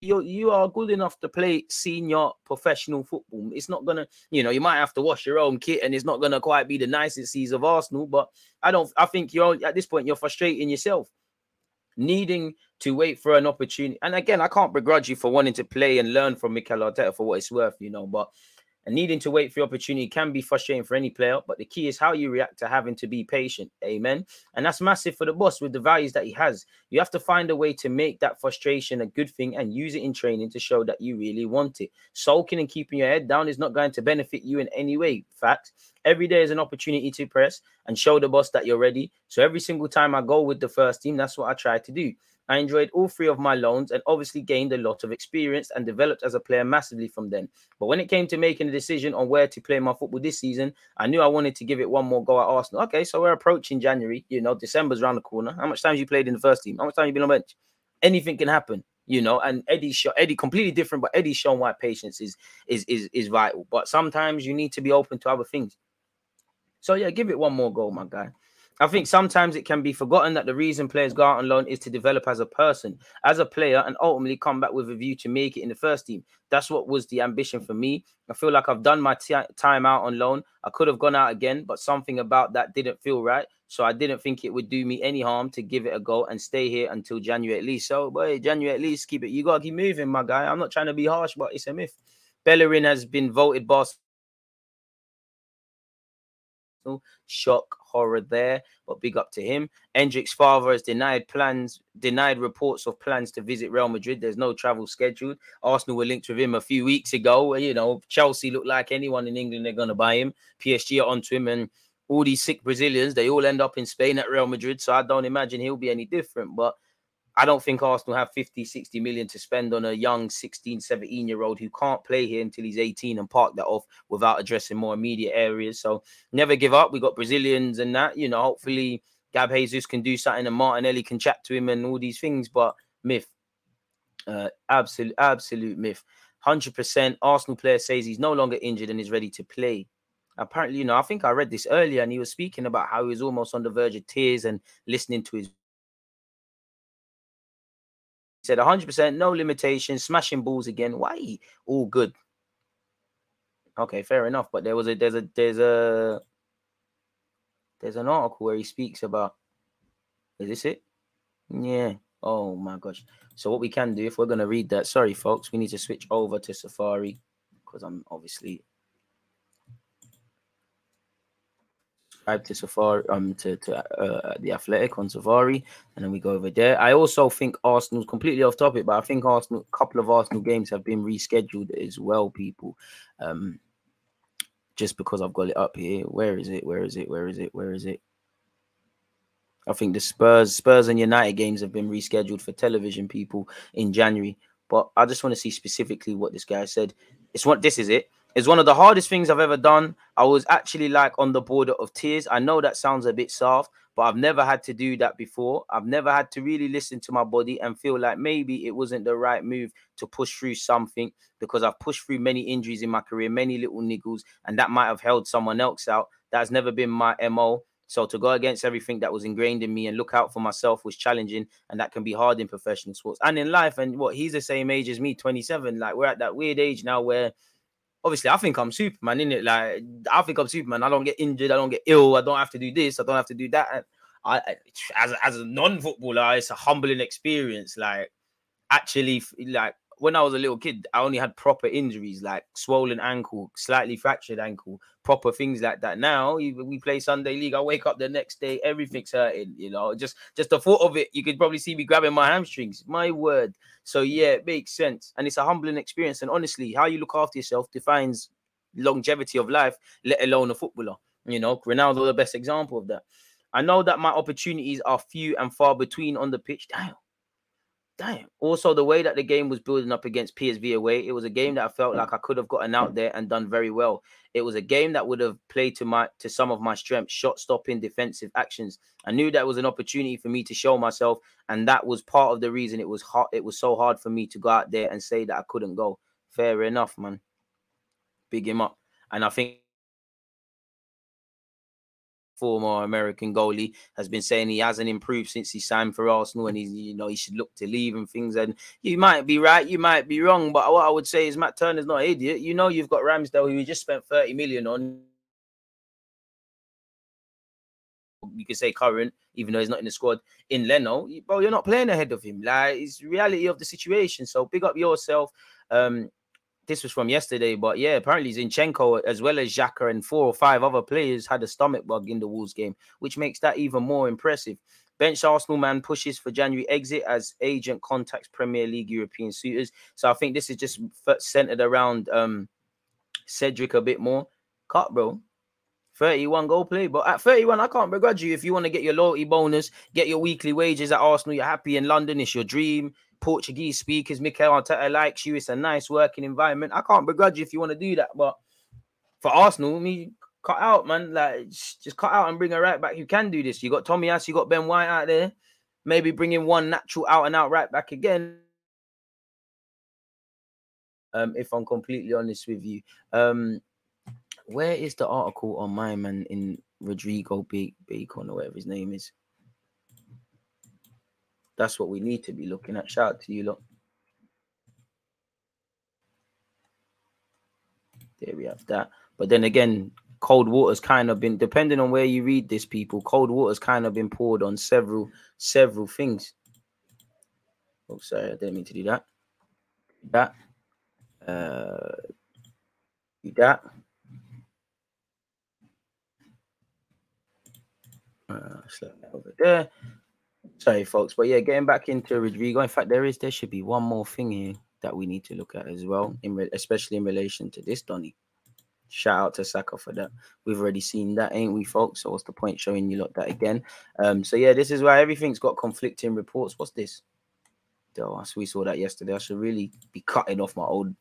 You, you are good enough to play senior professional football. It's not gonna, you know, you might have to wash your own kit, and it's not gonna quite be the nicest seas of Arsenal. But I don't. I think you're at this point you're frustrating yourself, needing to wait for an opportunity. And again, I can't begrudge you for wanting to play and learn from Mikel Arteta for what it's worth, you know. But and needing to wait for the opportunity can be frustrating for any player, but the key is how you react to having to be patient. Amen. And that's massive for the boss with the values that he has. You have to find a way to make that frustration a good thing and use it in training to show that you really want it. Sulking and keeping your head down is not going to benefit you in any way. Fact. Every day is an opportunity to press and show the boss that you're ready. So every single time I go with the first team, that's what I try to do. I enjoyed all three of my loans and obviously gained a lot of experience and developed as a player massively from then. But when it came to making a decision on where to play my football this season, I knew I wanted to give it one more go at Arsenal. Okay, so we're approaching January. You know, December's around the corner. How much time have you played in the first team? How much time you been on bench? Anything can happen you know and eddie show eddie completely different but eddie's shown why patience is is is is vital but sometimes you need to be open to other things so yeah give it one more go my guy I think sometimes it can be forgotten that the reason players go out on loan is to develop as a person, as a player, and ultimately come back with a view to make it in the first team. That's what was the ambition for me. I feel like I've done my t- time out on loan. I could have gone out again, but something about that didn't feel right. So I didn't think it would do me any harm to give it a go and stay here until January at least. So, boy, January at least, keep it. You got to keep moving, my guy. I'm not trying to be harsh, but it's a myth. Bellerin has been voted boss Shock, horror there, but big up to him. Endrick's father has denied plans, denied reports of plans to visit Real Madrid. There's no travel scheduled. Arsenal were linked with him a few weeks ago. You know, Chelsea look like anyone in England, they're going to buy him. PSG are onto him, and all these sick Brazilians, they all end up in Spain at Real Madrid. So I don't imagine he'll be any different. But I don't think Arsenal have 50, 60 million to spend on a young 16, 17 year old who can't play here until he's 18 and park that off without addressing more immediate areas. So never give up. We got Brazilians and that, you know, hopefully Gab Jesus can do something and Martinelli can chat to him and all these things. But myth, uh, absolute, absolute myth. 100% Arsenal player says he's no longer injured and is ready to play. Apparently, you know, I think I read this earlier and he was speaking about how he was almost on the verge of tears and listening to his said 100%, no limitations, smashing balls again. Why? All good. Okay, fair enough. But there was a there's a there's a there's an article where he speaks about is this it? Yeah. Oh my gosh. So what we can do if we're gonna read that, sorry folks, we need to switch over to Safari because I'm obviously subscribe to Safari, um, to to uh, the Athletic on Safari, and then we go over there. I also think Arsenal's completely off topic, but I think Arsenal, a couple of Arsenal games have been rescheduled as well, people. Um, just because I've got it up here. Where is it? Where is it? Where is it? Where is it? I think the Spurs, Spurs and United games have been rescheduled for television people in January. But I just want to see specifically what this guy said. It's what this is it. It's one of the hardest things I've ever done. I was actually like on the border of tears. I know that sounds a bit soft, but I've never had to do that before. I've never had to really listen to my body and feel like maybe it wasn't the right move to push through something because I've pushed through many injuries in my career, many little niggles, and that might have held someone else out. That's never been my MO. So to go against everything that was ingrained in me and look out for myself was challenging, and that can be hard in professional sports and in life. And what he's the same age as me, 27. Like we're at that weird age now where obviously I think I'm Superman, in it. Like I think I'm Superman. I don't get injured. I don't get ill. I don't have to do this. I don't have to do that. And I, as as a non-footballer, it's a humbling experience. Like actually, like when I was a little kid, I only had proper injuries like swollen ankle, slightly fractured ankle, proper things like that. Now we play Sunday league. I wake up the next day, everything's hurting. You know, just just the thought of it, you could probably see me grabbing my hamstrings. My word. So yeah, it makes sense, and it's a humbling experience. And honestly, how you look after yourself defines longevity of life, let alone a footballer. You know, Ronaldo the best example of that. I know that my opportunities are few and far between on the pitch. Damn damn. Also, the way that the game was building up against PSV away, it was a game that I felt like I could have gotten out there and done very well. It was a game that would have played to my to some of my strengths, shot stopping, defensive actions. I knew that was an opportunity for me to show myself, and that was part of the reason it was hard. It was so hard for me to go out there and say that I couldn't go. Fair enough, man. Big him up, and I think former American goalie, has been saying he hasn't improved since he signed for Arsenal and he's, you know, he should look to leave and things. And you might be right, you might be wrong, but what I would say is Matt Turner's not an idiot. You know, you've got Ramsdale, who you just spent 30 million on. You could say current, even though he's not in the squad. In Leno, bro, you're not playing ahead of him. Like it's reality of the situation. So big up yourself. Um, this was from yesterday, but yeah, apparently Zinchenko as well as Xhaka and four or five other players had a stomach bug in the Wolves game, which makes that even more impressive. Bench Arsenal man pushes for January exit as agent contacts Premier League European suitors. So I think this is just centered around um Cedric a bit more. Cut, bro. 31 goal play, but at 31, I can't begrudge you if you want to get your loyalty bonus, get your weekly wages at Arsenal. You're happy in London, it's your dream. Portuguese speakers, Mikel Arteta likes you. It's a nice working environment. I can't begrudge you if you want to do that, but for Arsenal, me cut out, man. Like just cut out and bring a right back You can do this. You got Tomiyasu, you got Ben White out there. Maybe bring in one natural out and out right back again. Um, if I'm completely honest with you. Um, where is the article on my man in Rodrigo Bacon or whatever his name is? That's what we need to be looking at. Shout out to you, look. There we have that. But then again, cold water's kind of been depending on where you read this, people. Cold water's kind of been poured on several several things. Oh, sorry, I didn't mean to do that. That. Uh, that. Uh, over there. Sorry, folks, but yeah, getting back into Rodrigo. In fact, there is there should be one more thing here that we need to look at as well, in re- especially in relation to this Donny. Shout out to Saka for that. We've already seen that, ain't we, folks? So what's the point showing you lot that again? Um, so yeah, this is why everything's got conflicting reports. What's this? Though we saw that yesterday, I should really be cutting off my old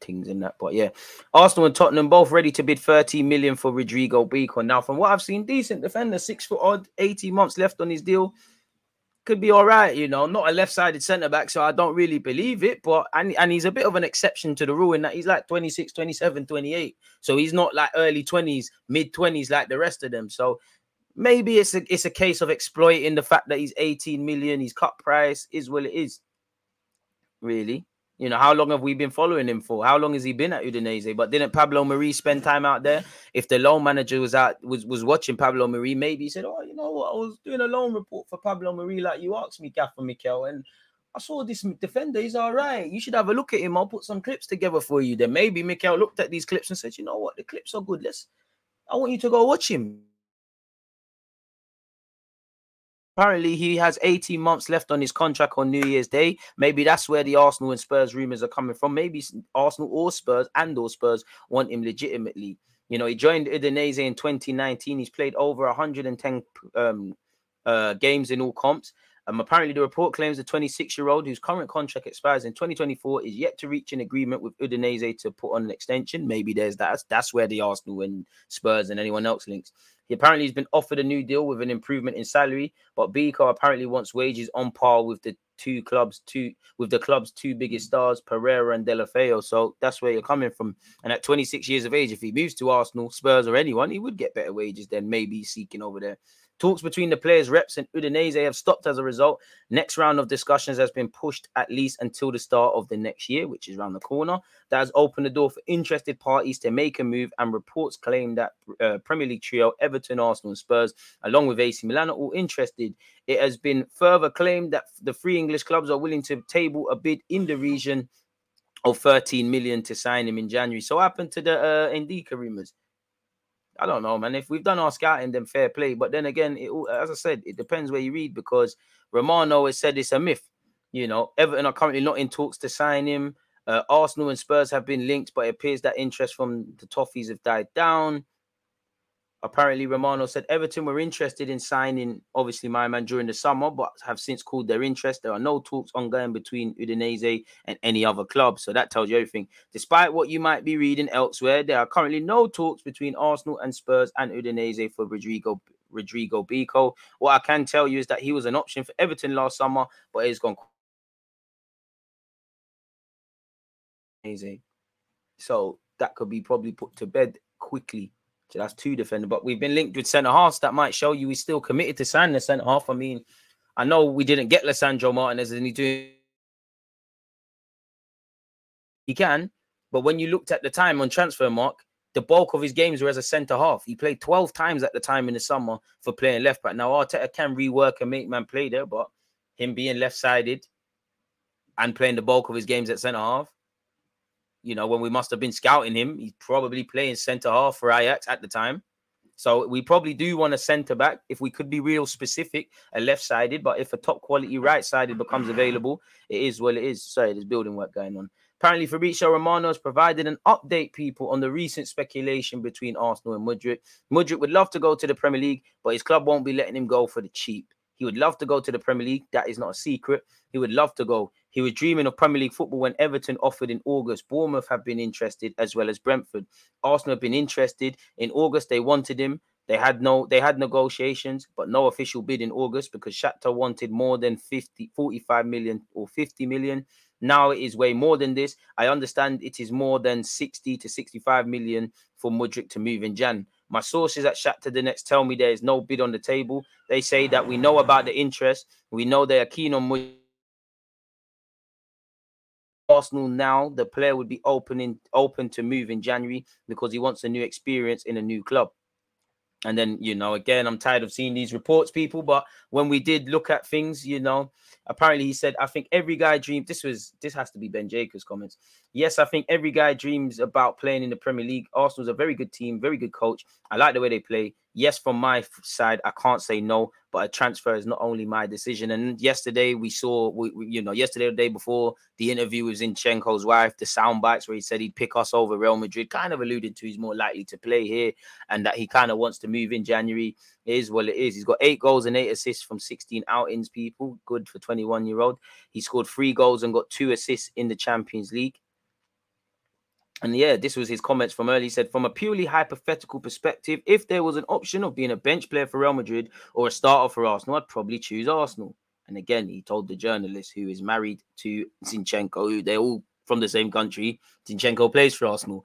things in that. But yeah, Arsenal and Tottenham both ready to bid 30 million for Rodrigo Beacon. Now, from what I've seen, decent defender, six foot odd, 18 months left on his deal. Could be all right, you know, not a left-sided centre back, so I don't really believe it. But and, and he's a bit of an exception to the rule in that he's like 26, 27, 28. So he's not like early 20s, mid 20s like the rest of them. So maybe it's a it's a case of exploiting the fact that he's 18 million, he's cut price is what it is. Really. You know, how long have we been following him for? How long has he been at Udinese? But didn't Pablo Mari spend time out there? If the loan manager was out was was watching Pablo Mari, maybe he said, Oh, you know what? I was doing a loan report for Pablo Mari, like you asked me, Gaffer Mikel, and I saw this defender, he's all right. You should have a look at him. I'll put some clips together for you. Then maybe Mikel looked at these clips and said, You know what, the clips are good. Let's I want you to go watch him. Apparently, he has 18 months left on his contract on New Year's Day. Maybe that's where the Arsenal and Spurs rumors are coming from. Maybe Arsenal or Spurs and or Spurs want him legitimately. You know, he joined Udinese in 2019. He's played over 110 um, uh, games in all comps. Um, apparently, the report claims the 26 year old, whose current contract expires in 2024, is yet to reach an agreement with Udinese to put on an extension. Maybe there's that. That's where the Arsenal and Spurs and anyone else links. He apparently has been offered a new deal with an improvement in salary, but Biko apparently wants wages on par with the two clubs, two with the club's two biggest stars, Pereyra and Deulofeu. So that's where you're coming from. And at 26 years of age, if he moves to Arsenal, Spurs, or anyone, he would get better wages than maybe seeking over there. Talks between the players' reps and Udinese have stopped as a result. Next round of discussions has been pushed at least until the start of the next year, which is around the corner. That has opened the door for interested parties to make a move, and reports claim that uh, Premier League trio Everton, Arsenal, and Spurs, along with AC Milan, are all interested. It has been further claimed that the three English clubs are willing to table a bid in the region of 13 million to sign him in January. So, what happened to the uh, Ndicka rumors? I don't know, man. If we've done our scouting, then fair play. But then again, it, as I said, it depends where you read because Romano has said it's a myth. You know, Everton are currently not in talks to sign him. Uh, Arsenal and Spurs have been linked, but it appears that interest from the Toffees have died down. Apparently, Romano said Everton were interested in signing, obviously, my man during the summer, but have since called their interest. There are no talks ongoing between Udinese and any other club. So that tells you everything. Despite what you might be reading elsewhere, there are currently no talks between Arsenal and Spurs and Udinese for Rodrigo Rodrigo Biko. What I can tell you is that he was an option for Everton last summer, but he's gone. Amazing. So that could be probably put to bed quickly so that's two defenders. But we've been linked with centre halves. That might show you he's still committed to signing the centre half. I mean, I know we didn't get Lisandro Martinez and he doing he can, but when you looked at the time on Transfermarkt, the bulk of his games were as a centre half. He played 12 times at the time in the summer for playing left back. Now Arteta can rework and make man play there, but him being left sided and playing the bulk of his games at centre half, you know, when we must have been scouting him, he's probably playing centre half for Ajax at the time. So we probably do want a centre back if we could be real specific, a left sided. But if a top quality right sided becomes available, it is well, it is. Sorry, there's building work going on. Apparently, Fabrizio Romano has provided an update, people, on the recent speculation between Arsenal and Mudryk. Mudryk would love to go to the Premier League, but his club won't be letting him go for the cheap. He would love to go to the Premier League. That is not a secret. He would love to go. He was dreaming of Premier League football when Everton offered in August. Bournemouth have been interested as well as Brentford. Arsenal have been interested. In August, they wanted him. They had no they had negotiations, but no official bid in August because Shakhtar wanted more than 50, 45 million or 50 million. Now it is way more than this. I understand it is more than 60 to 65 million for Mudryk to move in Jan. My sources at Shakhtar Donetsk tell me there is no bid on the table. They say that we know about the interest. We know they are keen on. Arsenal now, the player would be opening open to move in January because he wants a new experience in a new club. And then, you know, again, I'm tired of seeing these reports, people. But when we did look at things, you know, apparently he said, I think every guy dreams. This was this has to be Ben Jacobs' comments. Yes, I think every guy dreams about playing in the Premier League. Arsenal's a very good team, very good coach. I like the way they play. yes, from my side, I can't say no, but a transfer is not only my decision. And yesterday we saw, we, we- you know, yesterday the day before the interview with Zinchenko's wife, the sound bites where he said he'd pick us over Real Madrid, kind of alluded to he's more likely to play here and that he kind of wants to move in January. Is what it is. He's got eight goals and eight assists from 16 outings, people. Good for 21 year old. He scored three goals and got two assists in the Champions League. And yeah, this was his comments from early. He said, from a purely hypothetical perspective, if there was an option of being a bench player for Real Madrid or a starter for Arsenal, I'd probably choose Arsenal. And again, he told the journalist who is married to Zinchenko, who they're all from the same country. Zinchenko plays for Arsenal.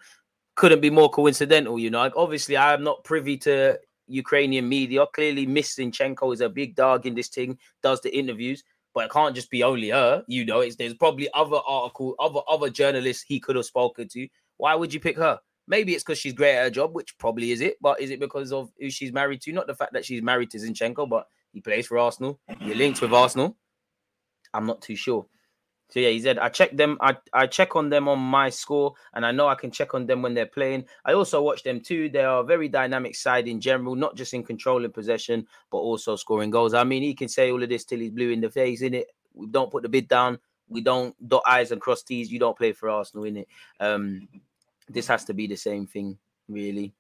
Couldn't be more coincidental, you know. Like, obviously, I am not privy to Ukrainian media. Clearly, Miss Zinchenko is a big dog in this thing, does the interviews but it can't just be only her. You know, it's there's probably other article, other other journalists he could have spoken to. Why would you pick her? Maybe it's because she's great at her job, which probably is it. But is it because of who she's married to? Not the fact that she's married to Zinchenko, but he plays for Arsenal. You're linked with Arsenal. I'm not too sure. So yeah, he said I check them. I, I check on them on my score, and I know I can check on them when they're playing. I also watch them too. They are a very dynamic side in general, not just in controlling possession, but also scoring goals. I mean, he can say all of this till he's blue in the face, in it. We don't put the bid down. We don't dot I's and cross T's. You don't play for Arsenal, in it. Um, this has to be the same thing, really.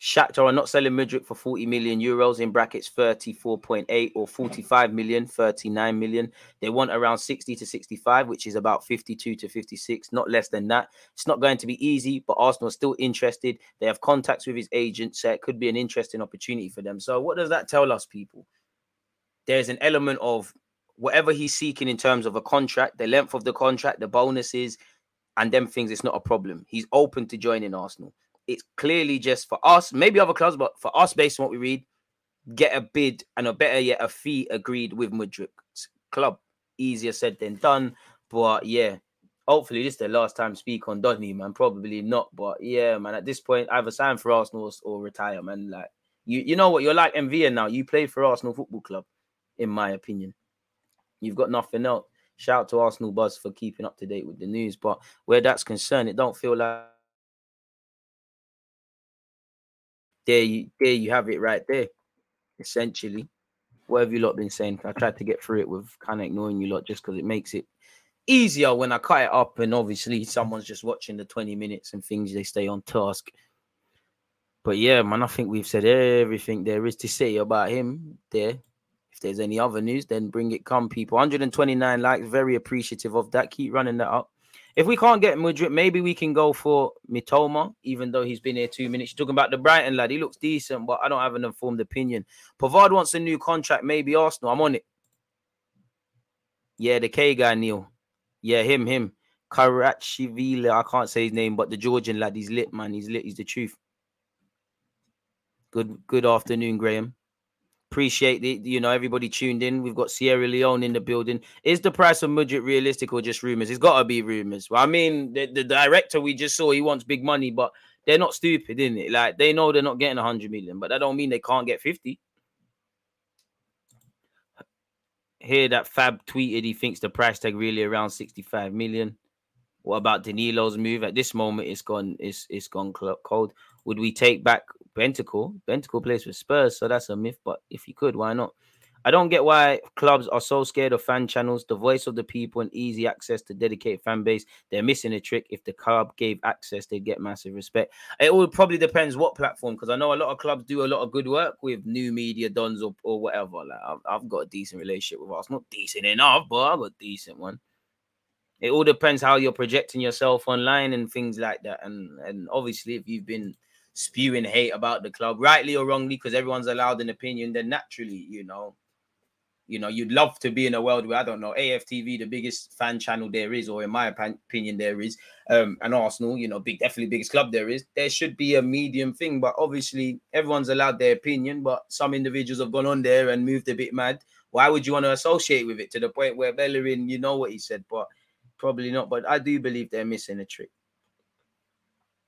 Shakhtar are not selling Mudryk for 40 million euros in brackets 34.8 or 45 million, 39 million. They want around 60 to 65, which is about 52 to 56, not less than that. It's not going to be easy, but Arsenal are still interested. They have contacts with his agent, so it could be an interesting opportunity for them. So, what does that tell us, people? There's an element of whatever he's seeking in terms of a contract, the length of the contract, the bonuses, and them things, it's not a problem. He's open to joining Arsenal it's clearly just for us, maybe other clubs, but for us, based on what we read, get a bid and a better yet a fee agreed with Mudryk's club. Easier said than done, but yeah. Hopefully, this is the last time speak on Donny, man. Probably not, but yeah, man. At this point, either sign for Arsenal or, or retire, man. Like you, you know what? You're like MVN now. You play for Arsenal Football Club, in my opinion. You've got nothing else. Shout out to Arsenal Buzz for keeping up to date with the news, but where that's concerned, it don't feel like there you there you have it right there. Essentially, what have you lot been saying? I tried to get through it with kind of ignoring you lot just because it makes it easier when I cut it up and obviously someone's just watching the 20 minutes and things they stay on task. But yeah, man, I think we've said everything there is to say about him there. If there's any other news, then bring it come, people. 129 likes, very appreciative of that. Keep running that up. If we can't get Mudryk, maybe we can go for Mitoma, even though he's been here two minutes. You're talking about the Brighton lad. He looks decent, but I don't have an informed opinion. Pavard wants a new contract, maybe Arsenal. I'm on it. Yeah, the K guy, Neil. Yeah, him, him. Karachivila. I can't say his name, but the Georgian lad, he's lit, man. He's lit. He's the truth. Good good afternoon, Graham. Appreciate it. You know, everybody tuned in. We've got Sierra Leone in the building. Is the price of Mudryk realistic or just rumors? It's got to be rumors. Well, I mean, the, the director we just saw, he wants big money, but they're not stupid, isn't it? Like they know they're not getting 100 million, but that don't mean they can't get 50. Here that Fab tweeted he thinks the price tag really around 65 million. What about Danilo's move? At this moment, it's gone. It's it's gone cold. Would we take back Bentacle? Bentacle plays for Spurs, so that's a myth. But if you could, why not? I don't get why clubs are so scared of fan channels, the voice of the people, and easy access to dedicated fan base. They're missing a trick. If the club gave access, they'd get massive respect. It all probably depends what platform, because I know a lot of clubs do a lot of good work with new media dons or, or whatever. Like I've, I've got a decent relationship with us, not decent enough, but I've got a decent one. It all depends how you're projecting yourself online and things like that. And and obviously, if you've been spewing hate about the club, rightly or wrongly, because everyone's allowed an opinion, then naturally, you know, you know, you'd love to be in a world where I don't know AFTV, the biggest fan channel there is, or in my opinion, there is, um, and Arsenal, you know, big, definitely biggest club there is. There should be a medium thing, but obviously everyone's allowed their opinion. But some individuals have gone on there and moved a bit mad. Why would you want to associate with it to the point where Bellerin, you know what he said, but probably not. But I do believe they're missing a trick.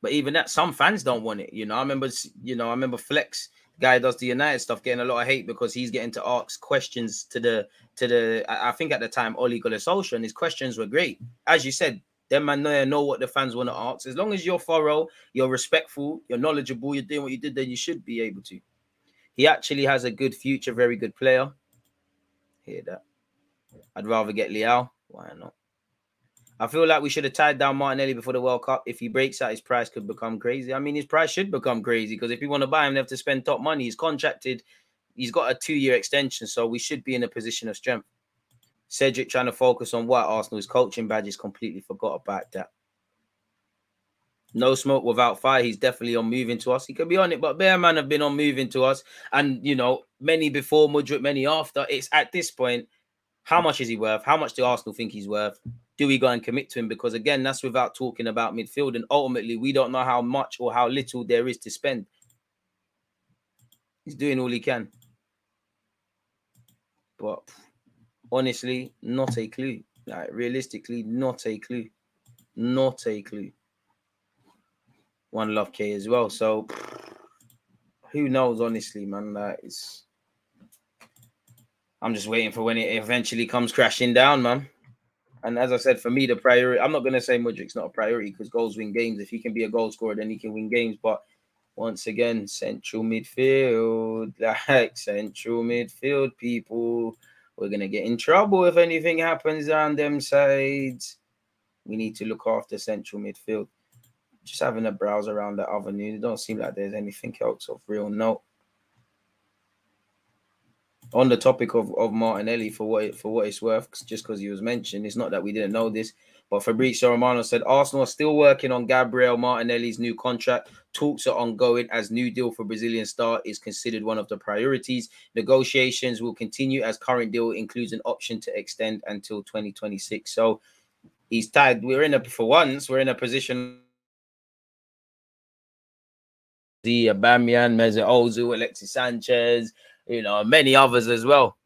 But even that, some fans don't want it. You know, I remember, you know, I remember Flex guy does the United stuff getting a lot of hate because he's getting to ask questions to the to the. I think at the time Oli Gullisosha and his questions were great. As you said, Them man know, know what the fans want to ask. As long as you're thorough, you're respectful, you're knowledgeable, you're doing what you did, then you should be able to. He actually has a good future, very good player. Hear that? I'd rather get Leao. Why not? I feel like we should have tied down Martinelli before the World Cup. If he breaks out, his price could become crazy. I mean, his price should become crazy because if you want to buy him, they have to spend top money. He's contracted, he's got a two year extension, so we should be in a position of strength. Cedric trying to focus on what Arsenal's coaching badges completely forgot about that. No smoke without fire. He's definitely on moving to us. He could be on it, but Bear Man have been on moving to us, and you know, many before Mudryk, many after. It's at this point, how much is he worth? How much do Arsenal think he's worth? Do we go and commit to him? Because again, that's without talking about midfield, and ultimately, we don't know how much or how little there is to spend. He's doing all he can, but honestly, not a clue. Like realistically, not a clue. Not a clue. One love K as well. So who knows, honestly, man. That is I'm just waiting for when it eventually comes crashing down, man. And as I said, for me, the priority, I'm not gonna say Mudryk's not a priority because goals win games. If he can be a goal scorer, then he can win games. But once again, central midfield, like central midfield people we're gonna get in trouble if anything happens on them sides. We need to look after central midfield. Just having a browse around the avenue. It don't seem like there's anything else of real note. On the topic of, of Martinelli, for what for what it's worth, just because he was mentioned, it's not that we didn't know this. But Fabrizio Romano said Arsenal are still working on Gabriel Martinelli's new contract. Talks are ongoing as new deal for Brazilian star is considered one of the priorities. Negotiations will continue as current deal includes an option to extend until 2026. So he's tied. We're in a for once, we're in a position. The Aubameyang, Mesut Ozil, Alexis Sanchez, you know, many others as well.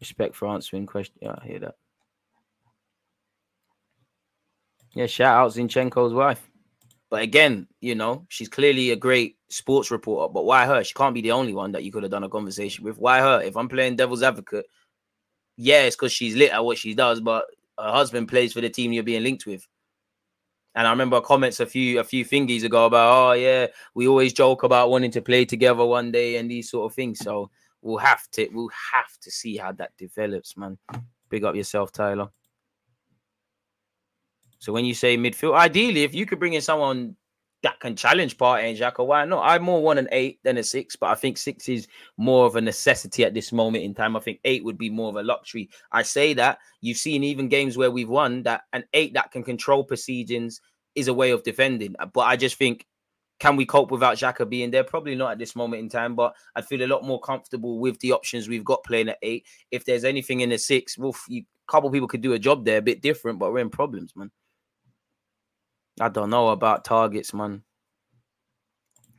Respect for answering question. Yeah, I hear that. Yeah, shout out Zinchenko's wife. But again, you know, she's clearly a great sports reporter. But why her? She can't be the only one that you could have done a conversation with. Why her? If I'm playing devil's advocate, yeah, it's because she's lit at what she does, but her husband plays for the team you're being linked with. And I remember comments a few a few thingies ago about, oh yeah, we always joke about wanting to play together one day and these sort of things. So we'll have to we'll have to see how that develops, man. Big up yourself, Tyler. So when you say midfield, ideally, if you could bring in someone that can challenge Partey and Xhaka, why not? I more want an eight than a six, but I think six is more of a necessity at this moment in time. I think eight would be more of a luxury. I say that you've seen even games where we've won that an eight that can control proceedings is a way of defending. But I just think can we cope without Xhaka being there? Probably not at this moment in time, but I'd feel a lot more comfortable with the options we've got playing at eight. If there's anything in the six, well, a couple people could do a job there, a bit different, but we're in problems, man. I don't know about targets, man.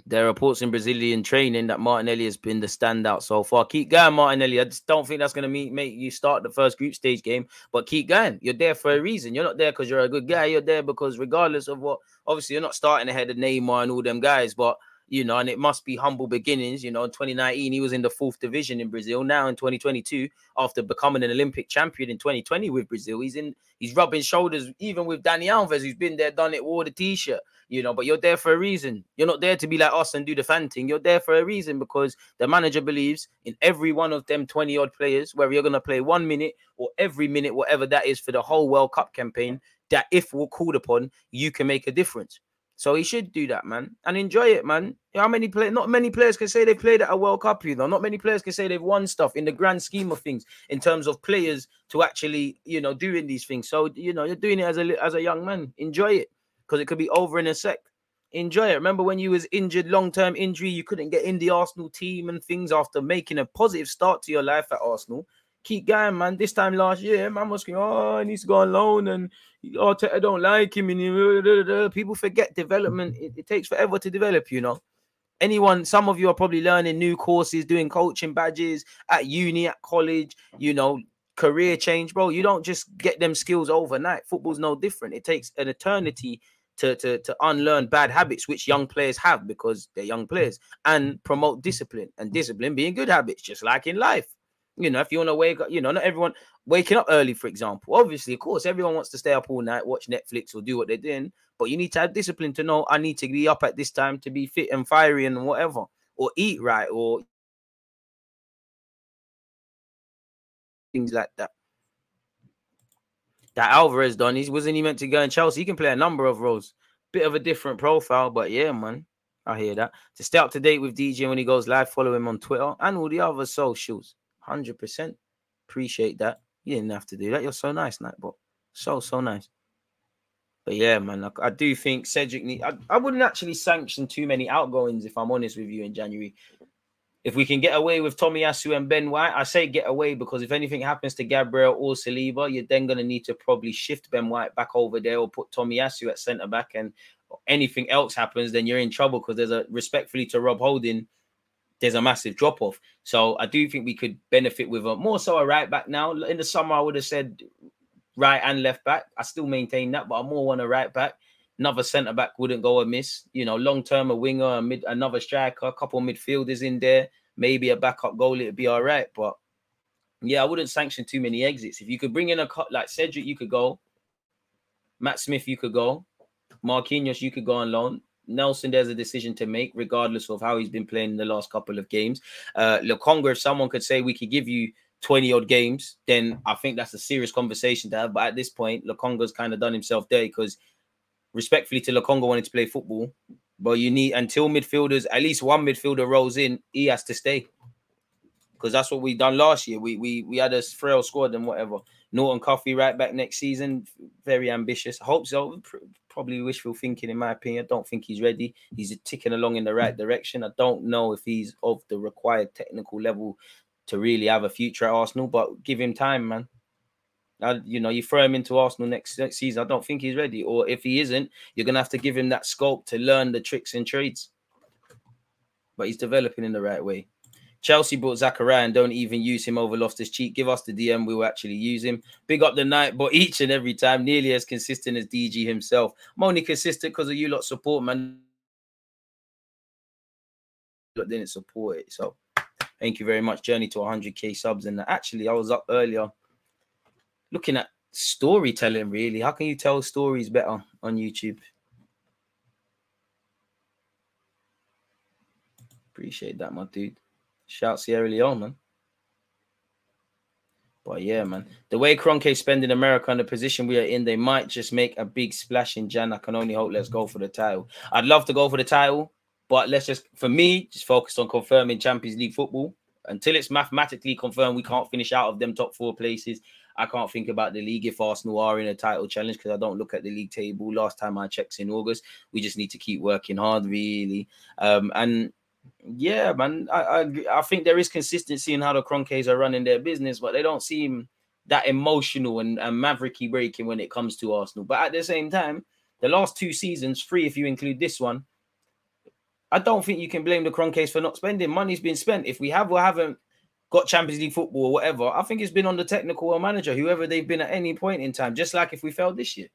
There are reports in Brazilian training that Martinelli has been the standout so far. Keep going, Martinelli. I just don't think that's going to make you start the first group stage game, but keep going. You're there for a reason. You're not there because you're a good guy. You're there because, regardless of what, obviously, you're not starting ahead of Neymar and all them guys, but you know, and it must be humble beginnings. You know, in 2019, he was in the fourth division in Brazil. Now in 2022, after becoming an Olympic champion in 2020 with Brazil, he's in, he's rubbing shoulders even with Dani Alves, who's been there, done it, wore the t-shirt. You know, but you're there for a reason. You're not there to be like us and do the fan thing. You're there for a reason because the manager believes in every one of them 20 odd players, whether you're going to play one minute or every minute, whatever that is for the whole World Cup campaign, that if we're called upon, you can make a difference. So he should do that, man, and enjoy it, man. How many players? Not many players can say they played at a World Cup, you know. Not many players can say they've won stuff in the grand scheme of things in terms of players to actually, you know, doing these things. So you know, you're doing it as a as a young man. Enjoy it because it could be over in a sec. Enjoy it. Remember when you was injured, long term injury, you couldn't get in the Arsenal team and things after making a positive start to your life at Arsenal keep going, man. This time last year, man was going, oh, he needs to go on loan, and oh, I don't like him. And people forget development. It, it, takes forever to develop, you know. Anyone, some of you are probably learning new courses, doing coaching badges at uni, at college, you know, career change, bro. You don't just get them skills overnight. Football's no different. It takes an eternity to, to, to unlearn bad habits, which young players have because they're young players, and promote discipline and discipline being good habits, just like in life You know, if you want to wake up, you know, not everyone waking up early, for example. Obviously, of course, everyone wants to stay up all night, watch Netflix or do what they're doing. But you need to have discipline to know I need to be up at this time to be fit and fiery and whatever, or eat right, or things like that. That Alvarez done, he wasn't he meant to go in Chelsea? He can play a number of roles, bit of a different profile, but yeah, man, I hear that. To stay up to date with DJ when he goes live, follow him on Twitter and all the other socials. Hundred percent, appreciate that. You didn't have to do that. You're so nice, Nightbot. So so nice. But yeah, man, I, I do think Cedric. Need, I, I wouldn't actually sanction too many outgoings if I'm honest with you in January. If we can get away with Tomiyasu and Ben White, I say get away because if anything happens to Gabriel or Saliba, you're then going to need to probably shift Ben White back over there or put Tomiyasu at centre back. And anything else happens, then you're in trouble because there's a respectfully to Rob Holding, there's a massive drop off. So I do think we could benefit with a more so a right back now. In the summer, I would have said right and left back. I still maintain that, but I more want a right back. Another centre back wouldn't go amiss. You know, long term, a winger, a mid, another striker, a couple midfielders in there, maybe a backup goalie, it'd be all right. But yeah, I wouldn't sanction too many exits. If you could bring in a cut like Cedric, you could go. Matt Smith, you could go. Marquinhos, you could go on loan. Nelson, there's a decision to make, regardless of how he's been playing in the last couple of games. Uh, Lokonga, if someone could say we could give you 20 odd games, then I think that's a serious conversation to have. But at this point, Lokonga's kind of done himself there because respectfully to Lokonga wanting to play football, but you need until midfielders, at least one midfielder rolls in, he has to stay. Because that's what we done last year. We we we had a frail squad and whatever. Norton Cuffy right back next season. Very ambitious. Hope so. Probably wishful thinking, in my opinion. I don't think he's ready. He's ticking along in the right direction. I don't know if he's of the required technical level to really have a future at Arsenal, but give him time, man. I, you know, you throw him into Arsenal next, next season. I don't think he's ready. Or if he isn't, you're gonna have to give him that scope to learn the tricks and trades. But he's developing in the right way. Chelsea brought Zakaria and don't even use him over Loftus Cheek. Give us the DM, we will actually use him. Big up the night, but each and every time, nearly as consistent as DG himself. I'm only consistent because of you lot support, man. But didn't support it. So thank you very much. Journey to 100k subs. And actually, I was up earlier looking at storytelling, really. How can you tell stories better on YouTube? Appreciate that, my dude. Shout Sierra Leone, man. But yeah, man, the way Kroenke spend in America and the position we are in, they might just make a big splash in Jan. I can only hope. Let's go for the title. I'd love to go for the title, but let's just, for me, just focus on confirming Champions League football until it's mathematically confirmed. We can't finish out of them top four places. I can't think about the league if Arsenal are in a title challenge because I don't look at the league table. Last time I checked in August, we just need to keep working hard, really. Um, and yeah, man, I, I, I think there is consistency in how the Kroenkes are running their business, but they don't seem that emotional and, and mavericky breaking when it comes to Arsenal. But at the same time, the last two seasons, three if you include this one, I don't think you can blame the Kroenkes for not spending. Money's been spent. If we have or haven't got Champions League football or whatever, I think it's been on the technical or manager, whoever they've been at any point in time, just like if we failed this year.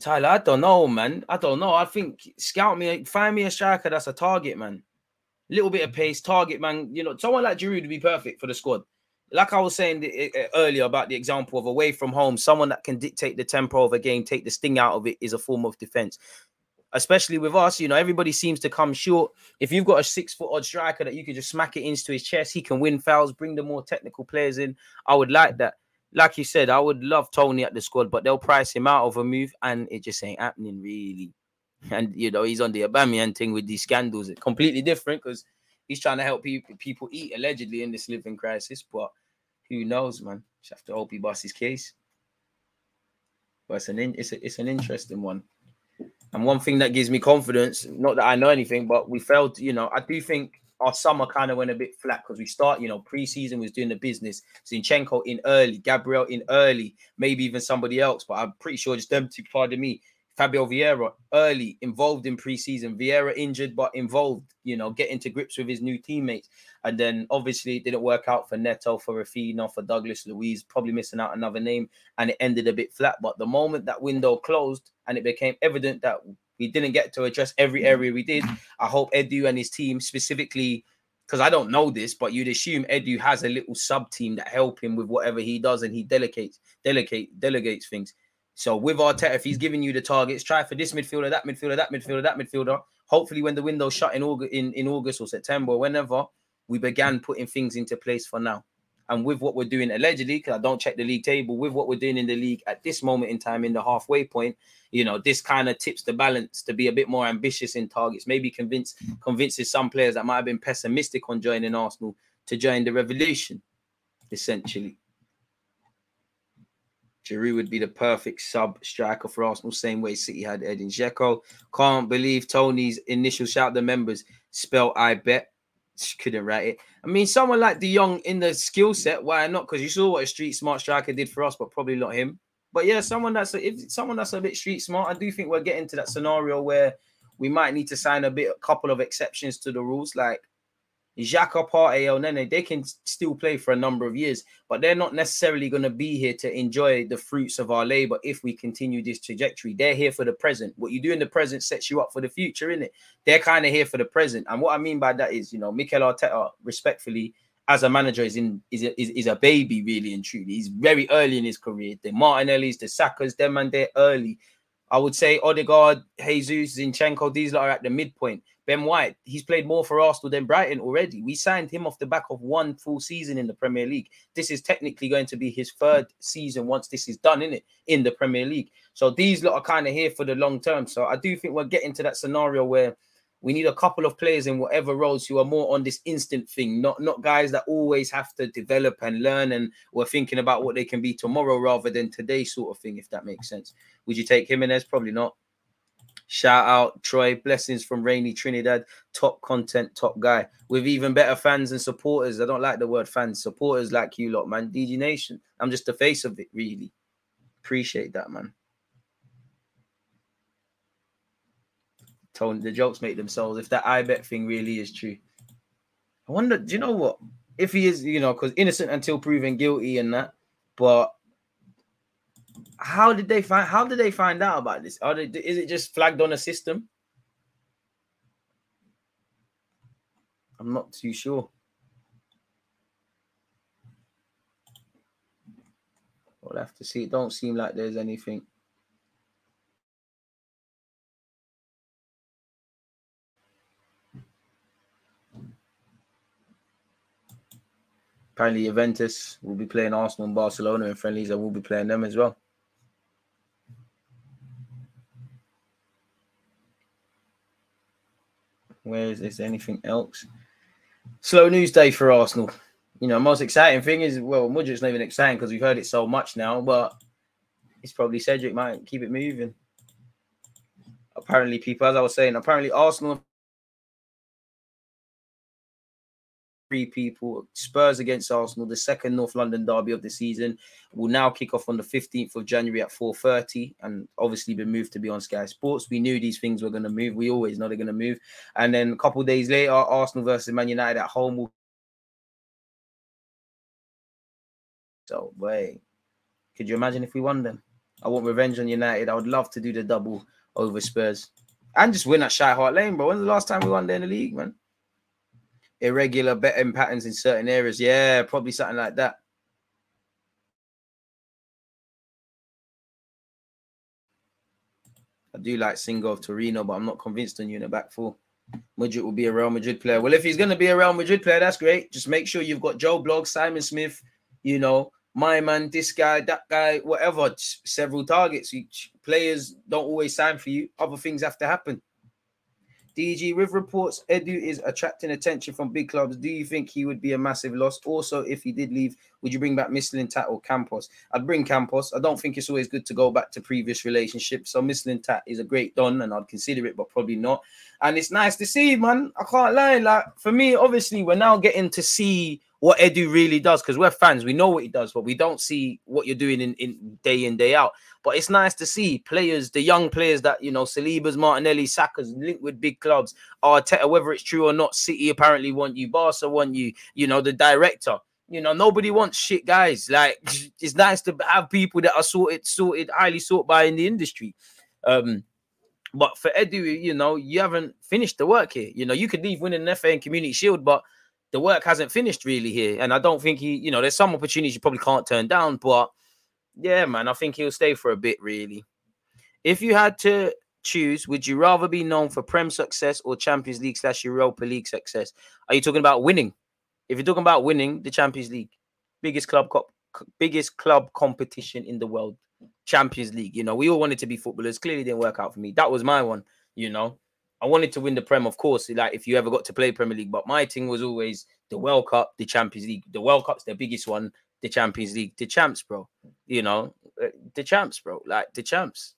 Tyler, I don't know, man. I don't know. I think scout me, find me a striker that's a target, man. Little bit of pace, target, man. You know, someone like Giroud would be perfect for the squad. Like I was saying eh, eh, earlier about the example of away from home, someone that can dictate the tempo of a game, take the sting out of it, is a form of defense especially with us, you know, everybody seems to come short. If you've got a six foot odd striker that you can just smack it into his chest, he can win fouls, bring the more technical players in. I would like that. Like you said, I would love Toney at the squad, but they'll price him out of a move, and it just ain't happening really. And you know, he's on the Aubameyang thing with these scandals. It's completely different because he's trying to help people people eat allegedly in this living crisis. But who knows, man? Just have to hope he busts his case. But it's an in, it's a, it's an interesting one. And one thing that gives me confidence, not that I know anything, but we failed, you know, I do think our summer kind of went a bit flat because we start, you know, preseason was doing the business. Zinchenko in early, Gabriel in early, maybe even somebody else, but I'm pretty sure just them two, pardon me, Fabio Vieira early involved in preseason. Vieira injured but involved, you know, getting to grips with his new teammates. And then obviously it didn't work out for Neto, for Raphinha, for Douglas Luiz, probably missing out another name, and it ended a bit flat. But the moment that window closed and it became evident that we didn't get to address every mm. area we did, I hope Edu and his team, specifically because I don't know this, but you'd assume Edu has a little sub team that help him with whatever he does, and he delegates, delegate, delegates things. So with Arteta, if he's giving you the targets, try for this midfielder, that midfielder, that midfielder, that midfielder. Hopefully, when the window shut in August, in, in August or September, whenever we began putting things into place for now. And with what we're doing allegedly, because I don't check the league table, with what we're doing in the league at this moment in time, in the halfway point, you know, this kind of tips the balance to be a bit more ambitious in targets. Maybe convince mm. convinces some players that might have been pessimistic on joining Arsenal to join the revolution, essentially. Giroud would be the perfect sub striker for Arsenal, same way City had Edin Dzeko. Can't believe Toney's initial shout the members spell I bet. Couldn't write it. I mean, someone like De Jong in the skill set, why not? Because you saw what a street smart striker did for us, but probably not him. But yeah, someone that's a, if someone that's a bit street smart, I do think we're getting to that scenario where we might need to sign a bit, a couple of exceptions to the rules, like Xhaka, Partey, Elneny, they can still play for a number of years, but they're not necessarily going to be here to enjoy the fruits of our labor if we continue this trajectory. They're here for the present. What you do in the present sets you up for the future, isn't it? They're kind of here for the present. And what I mean by that is, you know, Mikel Arteta, respectfully, as a manager, is in is a, is, is a baby, really and truly. He's very early in his career. The Martinellis, the Sakas, them and they're early. I would say Odegaard, Jesus, Zinchenko, these are at the midpoint. Ben White, he's played more for Arsenal than Brighton already. We signed him off the back of one full season in the Premier League. This is technically going to be his third season once this is done, in it in the Premier League. So these lot are kind of here for the long term. So I do think we're getting to that scenario where we need a couple of players in whatever roles who are more on this instant thing, not not guys that always have to develop and learn and we're thinking about what they can be tomorrow rather than today, sort of thing, if that makes sense. Would you take Jimenez? Probably not. Shout out Troy, blessings from rainy Trinidad, top content, top guy with even better fans and supporters. I don't like the word fans, supporters like you lot, man. DG Nation, I'm just the face of it, really. Appreciate that, man. Toney, the jokes make themselves. If that I bet thing really is true, I wonder. Do you know what? If he is, you know, because innocent until proven guilty and that, but how did they find how did they find out about this? Are they, is it just flagged on a system? I'm not too sure. We'll have to see. It don't seem like there's anything. Apparently, Juventus will be playing Arsenal and Barcelona in friendlies, and we'll be playing them as well. Where is this? Anything else? Slow news day for Arsenal. You know, most exciting thing is well, Mudryk's not even exciting because we've heard it so much now, but it's probably Cedric might keep it moving. Apparently, people, as I was saying, apparently Arsenal three people. Spurs against Arsenal, the second North London derby of the season, will now kick off on the 15th of January at 4:30, and obviously been moved to be on Sky Sports. We knew these things were going to move. We always know they're going to move. And then a couple days later, Arsenal versus Man United at home will. So wait, could you imagine if we won them? I want revenge on United. I would love to do the double over Spurs and just win at White Hart Lane, bro. When's the last time we won there in the league, man? Irregular betting patterns in certain areas. Yeah, probably something like that. I do like Singo of Torino, but I'm not convinced on you in the back four. Madrid will be a Real Madrid player. Well, if he's going to be a Real Madrid player, that's great. Just make sure you've got Joe Bloggs, Simon Smith, you know, my man, this guy, that guy, whatever. Several targets. Players don't always sign for you. Other things have to happen. DG, with reports Edu is attracting attention from big clubs, do you think he would be a massive loss? Also, if he did leave, would you bring back Mislintat or Campos? I'd bring Campos. I don't think it's always good to go back to previous relationships. So Mislintat is a great don, and I'd consider it, but probably not. And it's nice to see, man. I can't lie. Like for me, obviously, we're now getting to see what Edu really does because we're fans. We know what he does, but we don't see what you're doing in, in day in, day out. But it's nice to see players, the young players that you know, Saliba's, Martinelli, Saka's linked with big clubs. Arteta, whether it's true or not, City apparently want you, Barca want you, you know, the director. You know, nobody wants shit guys. Like it's nice to have people that are sorted, sorted, highly sought by in the industry. Um, but for Edu, you know, you haven't finished the work here. You know, you could leave winning an FA and Community Shield, but the work hasn't finished really here. And I don't think he, you know, there's some opportunities you probably can't turn down, but yeah, man, I think he'll stay for a bit, really. If you had to choose, would you rather be known for Prem success or Champions League slash Europa League success? Are you talking about winning? If you're talking about winning the Champions League, biggest club co- biggest club competition in the world, Champions League. You know, we all wanted to be footballers. Clearly didn't work out for me. That was my one, you know. I wanted to win the Prem, of course, like if you ever got to play Premier League, but my thing was always the World Cup, the Champions League. The World Cup's the biggest one, the Champions League, the champs, bro. You know, uh, the champs, bro. Like the champs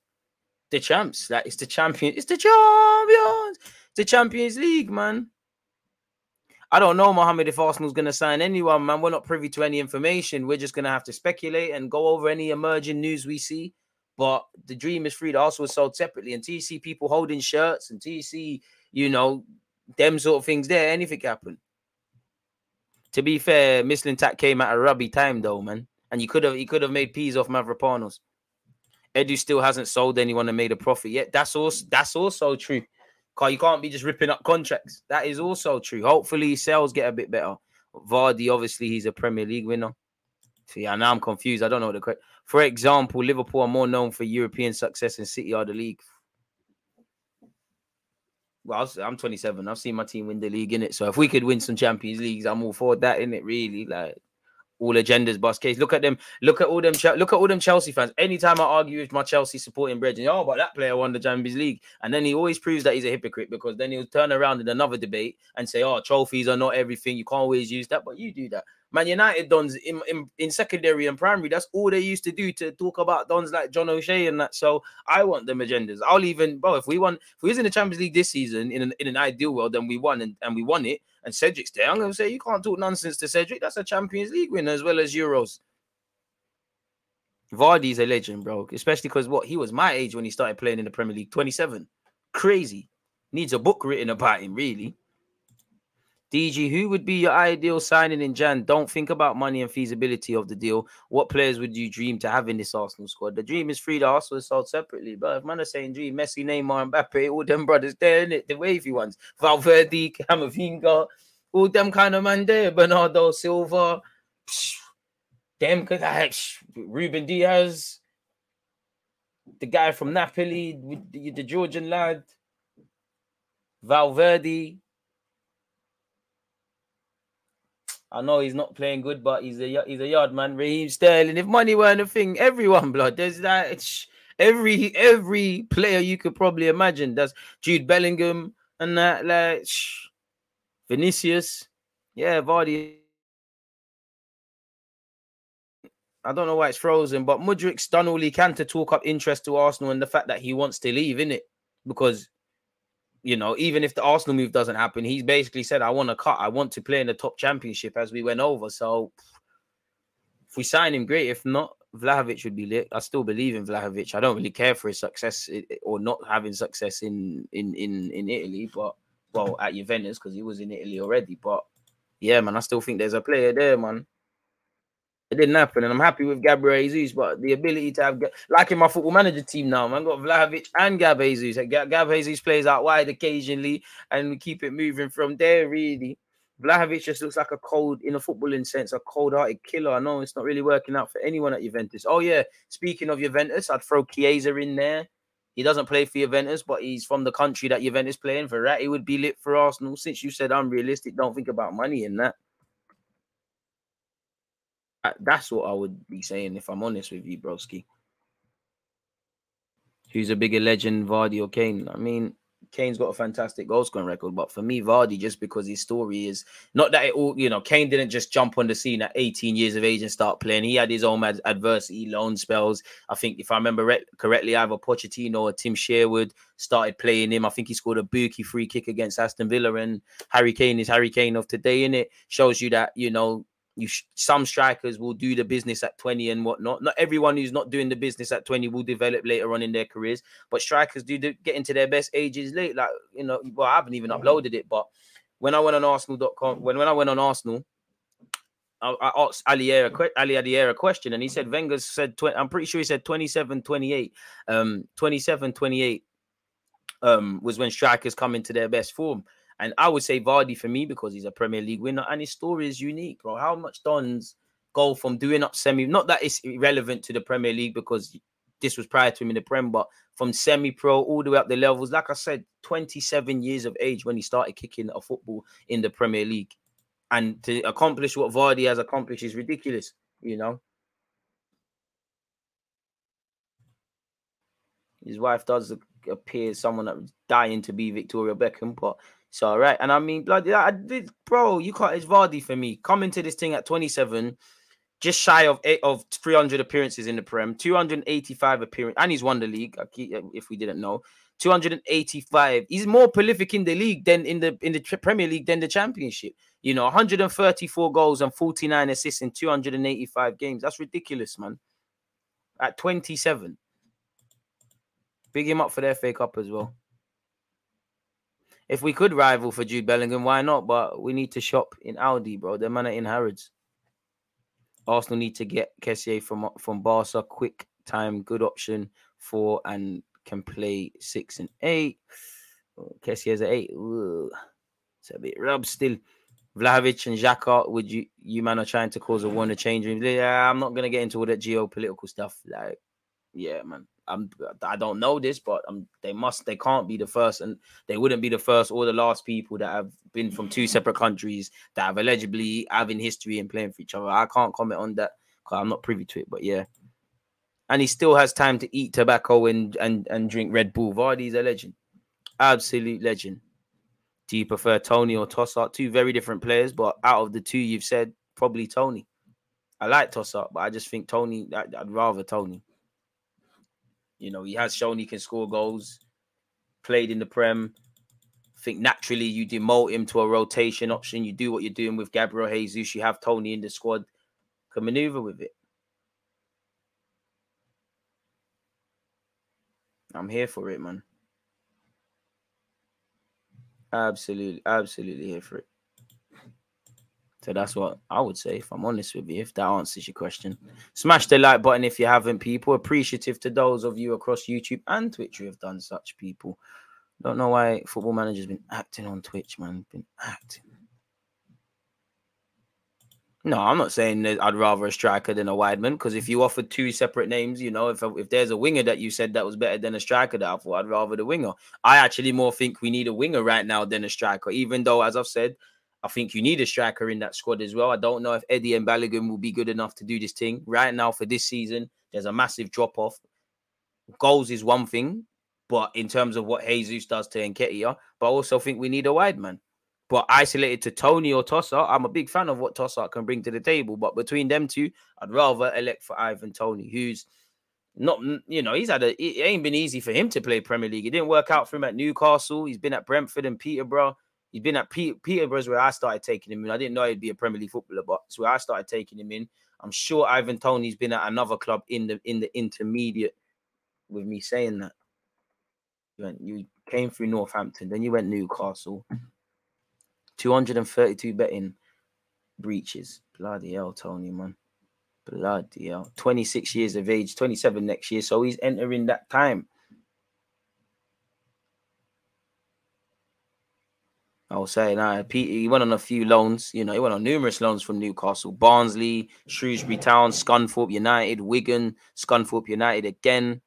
the champs. Like it's the champion. It's the champions. The Champions League, man. I don't know, Mohammed, if Arsenal's going to sign anyone, man. We're not privy to any information. We're just going to have to speculate and go over any emerging news we see. But the dream is free. The Arsenal was sold separately. And TC people holding shirts and TC, you know, them sort of things there, anything happen. To be fair, Mislintat came at a rubby time though, man. And you could have he could have made peas off Mavropanos. Edu still hasn't sold anyone and made a profit yet. That's also that's also true. Cause you can't be just ripping up contracts. That is also true. Hopefully, sales get a bit better. Vardy, obviously, he's a Premier League winner. So yeah, now I'm confused. I don't know what the. For example, Liverpool are more known for European success and City are the league. Well, I'm 27. I've seen my team win the league in it. So if we could win some Champions Leagues, I'm all for that in it. Really, like all agendas bust case. Look at them. Look at all them. Look at all them Chelsea fans. Anytime I argue with my Chelsea supporting brethren, oh, but that player won the Champions League, and then he always proves that he's a hypocrite because then he'll turn around in another debate and say, oh, trophies are not everything. You can't always use that, but you do that. Man United dons in, in, in secondary and primary, that's all they used to do to talk about dons like John O'Shea and that. So I want them agendas. I'll even, bro, if we won, if we was in the Champions League this season in an, in an ideal world, then we won and, and we won it, and Cedric's there, I'm gonna say you can't talk nonsense to Cedric. That's a Champions League winner as well as Euros. Vardy's a legend, bro. Especially because what he was my age when he started playing in the Premier League, 27. Crazy. Needs a book written about him, really. DG, who would be your ideal signing in Jan? Don't think about money and feasibility of the deal. What players would you dream to have in this Arsenal squad? The dream is free. The Arsenal is sold separately. But if man are saying dream, Messi, Neymar, and Mbappe, all them brothers there, in it, the wavy ones, Valverde, Camavinga, all them kind of man there, Bernardo Silva, them Ruben Dias, the guy from Napoli, the Georgian lad, Valverde. I know he's not playing good, but he's a he's a yard man. Raheem Sterling. If money weren't a thing, everyone blood. There's that every every player you could probably imagine. That's Jude Bellingham and that like Vinicius. Yeah, Vardy. I don't know why it's frozen, but Mudryk's done all he can to talk up interest to Arsenal and the fact that he wants to leave, in it because you know, even if the Arsenal move doesn't happen, he's basically said, I want to cut. I want to play in the top championship as we went over. So if we sign him, great. If not, Vlahovic would be lit. I still believe in Vlahovic. I don't really care for his success or not having success in in in, in Italy, but well, at Juventus because he was in Italy already. But yeah, man, I still think there's a player there, man. It didn't happen, and I'm happy with Gabriel Jesus. But the ability to have, like in my football manager team now, man, got Vlahovic and Gab Jesus. Gab, Jesus plays out wide occasionally, and we keep it moving from there. Really, Vlahovic just looks like a cold, in a footballing sense, a cold-hearted killer. I know it's not really working out for anyone at Juventus. Oh yeah, speaking of Juventus, I'd throw Chiesa in there. He doesn't play for Juventus, but he's from the country that Juventus playing. He would be lit for Arsenal. Since you said unrealistic, don't think about money in that. That's what I would be saying if I'm honest with you, broski. Who's a bigger legend, Vardy or Kane? I mean, Kane's got a fantastic goal scoring record, but for me, Vardy, just because his story is not that it all, you know, Kane didn't just jump on the scene at 18 years of age and start playing. He had his own ad- adversity, loan spells. I think, if I remember re- correctly, either Pochettino or Tim Sherwood started playing him. I think he scored a bookie free kick against Aston Villa, and Harry Kane is Harry Kane of today. In it shows you that you know you sh- some strikers will do the business at 20 and whatnot. Not everyone who's not doing the business at 20 will develop later on in their careers, but strikers do get into their best ages late. Like, you know, well, I haven't even uploaded it, but when I went on Arsenal.com, when, when I went on Arsenal, I, I asked Ali, Adier a question and he said Wenger said, 20, I'm pretty sure he said 27, 28, um, 27, 28 um, was when strikers come into their best form. And I would say Vardy for me because he's a Premier League winner and his story is unique, bro. How much Dons go from doing up semi? Not that it's irrelevant to the Premier League because this was prior to him in the Prem, but from semi-pro all the way up the levels. Like I said, 27 years of age when he started kicking a football in the Premier League, and to accomplish what Vardy has accomplished is ridiculous. You know, his wife does appear someone that was dying to be Victoria Beckham, but it's all right. And I mean, bloody, I did, bro. You can't. Vardy for me. Coming to this thing at 27 just shy of eight, of 300 appearances in the Prem, 285 appearance, and he's won the league. If we didn't know, 285. He's more prolific in the league than in the in the Premier League than the Championship. You know, 134 goals and 49 assists in 285 games. That's ridiculous, man. At 27, big him up for the FA Cup as well. If we could rival for Jude Bellingham, why not? But we need to shop in Aldi, bro. The man are in Harrods. Arsenal need to get Kessié from from Barca. Quick time, good option for and can play six and eight. Oh, Kessié's at eight. Ooh, it's a bit rub still. Vlahovic and Xhaka, would you you man are trying to cause a war to change? Yeah, I'm not gonna get into all that geopolitical stuff. Like, yeah, man. I'm I don't know this, but um, they must they can't be the first, and they wouldn't be the first or the last people that have been from two separate countries that have allegedly having history and playing for each other. I can't comment on that because I'm not privy to it, but yeah. And he still has time to eat tobacco and and and drink Red Bull. Vardy's a legend, absolute legend. Do you prefer Toney or Trossard? Two very different players, but out of the two you've said, probably Toney. I like Trossard, but I just think Toney. I'd, rather Toney. You know, he has shown he can score goals, played in the Prem. I think naturally you demote him to a rotation option. You do what you're doing with Gabriel Jesus. You have Toney in the squad, can maneuver with it. I'm here for it, man. Absolutely, absolutely here for it. So that's what I would say if I'm honest with you, if that answers your question. Smash the like button if you haven't, people. Appreciative to those of you across YouTube and Twitch who have done such, people. Don't know why football manager's been acting on Twitch, man. Been acting. No, I'm not saying that I'd rather a striker than a wideman because if you offered two separate names, you know, if if there's a winger that you said that was better than a striker, that I thought I'd rather the winger. I actually more think we need a winger right now than a striker, even though, as I've said, I think you need a striker in that squad as well. I don't know if Eddie and Balogun will be good enough to do this thing. Right now, for this season, there's a massive drop off. Goals is one thing, but in terms of what Jesus does to Nketiah, but I also think we need a wide man. But isolated to Toney or Trossard, I'm a big fan of what Trossard can bring to the table. But between them two, I'd rather elect for Ivan Toney, who's not, you know, he's had a, it ain't been easy for him to play Premier League. It didn't work out for him at Newcastle. He's been at Brentford and Peterborough. He's been at P- Peterborough's where I started taking him in. I didn't know he'd be a Premier League footballer, but it's where I started taking him in. I'm sure Ivan Toney's been at another club in the in the intermediate. With me saying that, you, went, you came through Northampton, then you went Newcastle. 232 betting breaches. Bloody hell, Tony, man. Bloody hell. 26 years of age, 27 next year. So he's entering that time. I was saying, uh, Pete, he went on a few loans. You know, he went on numerous loans from Newcastle, Barnsley, Shrewsbury Town, Scunthorpe United, Wigan, Scunthorpe United again.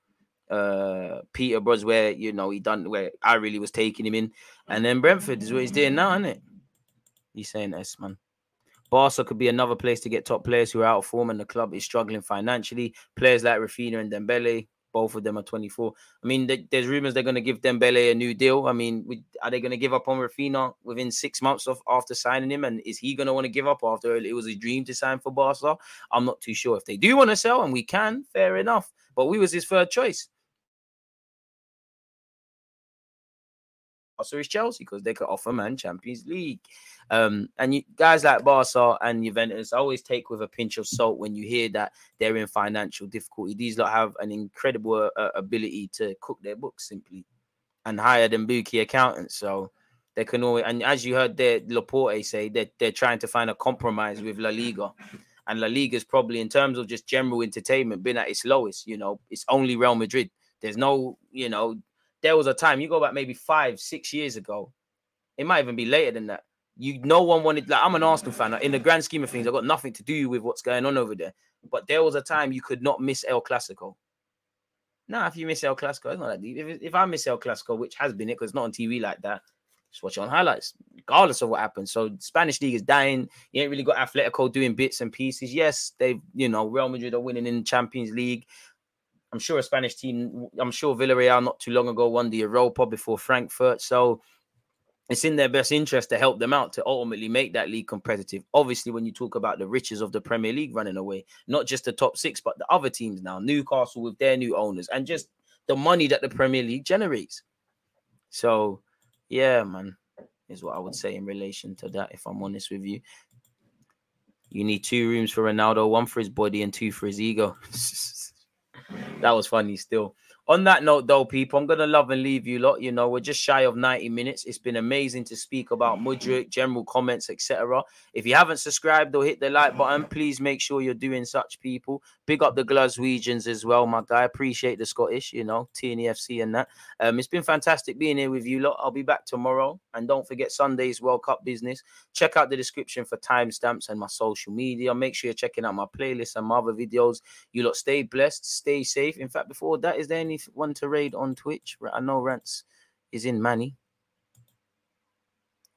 Uh, Peterborough's where you know he done where I really was taking him in, and then Brentford is where he's doing now, isn't it? He's saying this, man. Barca could be another place to get top players who are out of form, and the club is struggling financially. Players like Raphinha and Dembele, both of them are 24. I mean, there's rumors they're going to give Dembele a new deal. I mean, we, are they going to give up on Raphinha within six months of after signing him? And is he going to want to give up after it was a dream to sign for Barca? I'm not too sure. If they do want to sell and we can, fair enough. But we was his third choice. Also, is Chelsea because they could offer man Champions League. Um, and you, guys like Barca and Juventus always take with a pinch of salt when you hear that they're in financial difficulty. These lot have an incredible uh, ability to cook their books simply and hire them bookie accountants. So they can always, and as you heard there, Laporta say that they're trying to find a compromise with La Liga. And La Liga is probably, in terms of just general entertainment, been at its lowest. You know, it's only Real Madrid. There's no, you know, there was a time you go back maybe five, six years ago, It might even be later than that. You, no one wanted. Like, I'm an Arsenal fan. In the grand scheme of things, I've got nothing to do with what's going on over there. But there was a time you could not miss El Clasico. Now, if you miss El Clasico, it's not that deep. If, if I miss El Clasico, which has been it, because it's not on TV like that, just watch it on highlights, regardless of what happens. So Spanish league is dying. You ain't really got Atletico doing bits and pieces. Yes, they've you know Real Madrid are winning in Champions League. I'm sure a Spanish team. I'm sure Villarreal not too long ago won the Europa before Frankfurt. So it's in their best interest to help them out to ultimately make that league competitive. Obviously, when you talk about the riches of the Premier League running away, not just the top six, but the other teams now, Newcastle with their new owners, and just the money that the Premier League generates. So, yeah, man, is what I would say in relation to that, if I'm honest with you. You need two rooms for Ronaldo, one for his body and two for his ego. that was funny still. On that note, though, people, I'm gonna love and leave you lot. You know, we're just shy of 90 minutes. It's been amazing to speak about Mudryk, general comments, etc. If you haven't subscribed or hit the like button, please make sure you're doing such. People, big up the Glaswegians as well, my guy. Appreciate the Scottish, you know, TNFC and that. Um, it's been fantastic being here with you lot. I'll be back tomorrow, and don't forget Sunday's World Cup business. Check out the description for timestamps and my social media. Make sure you're checking out my playlist and my other videos. You lot stay blessed, stay safe. In fact, before that, is there any one to raid on Twitch? I know Rants is in Manny.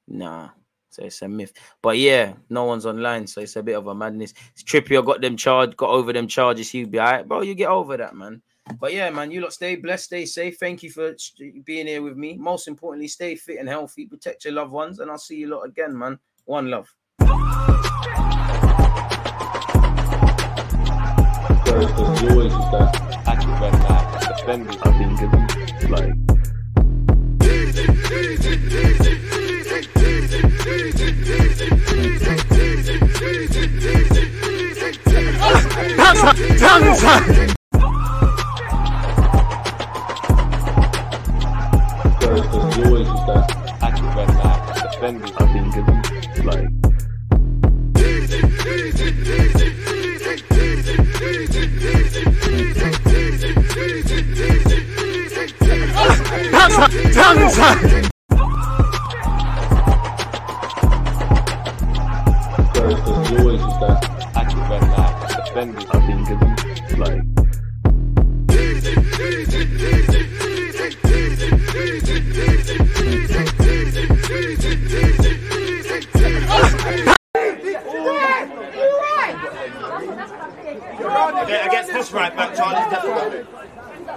Nah, so it's a myth. But yeah, no one's online, so it's a bit of a madness. Trippier got them charged, got over them charges. He'll be all right, bro. You get over that, man. But yeah, man, you lot stay blessed, stay safe. Thank you for being here with me. Most importantly, stay fit and healthy. Protect your loved ones, and I'll see you lot again, man. One love. Flag. Defenders have been given like flag. Defenders have been like First, there's always just that active red Against this right back, Charlie, definitely.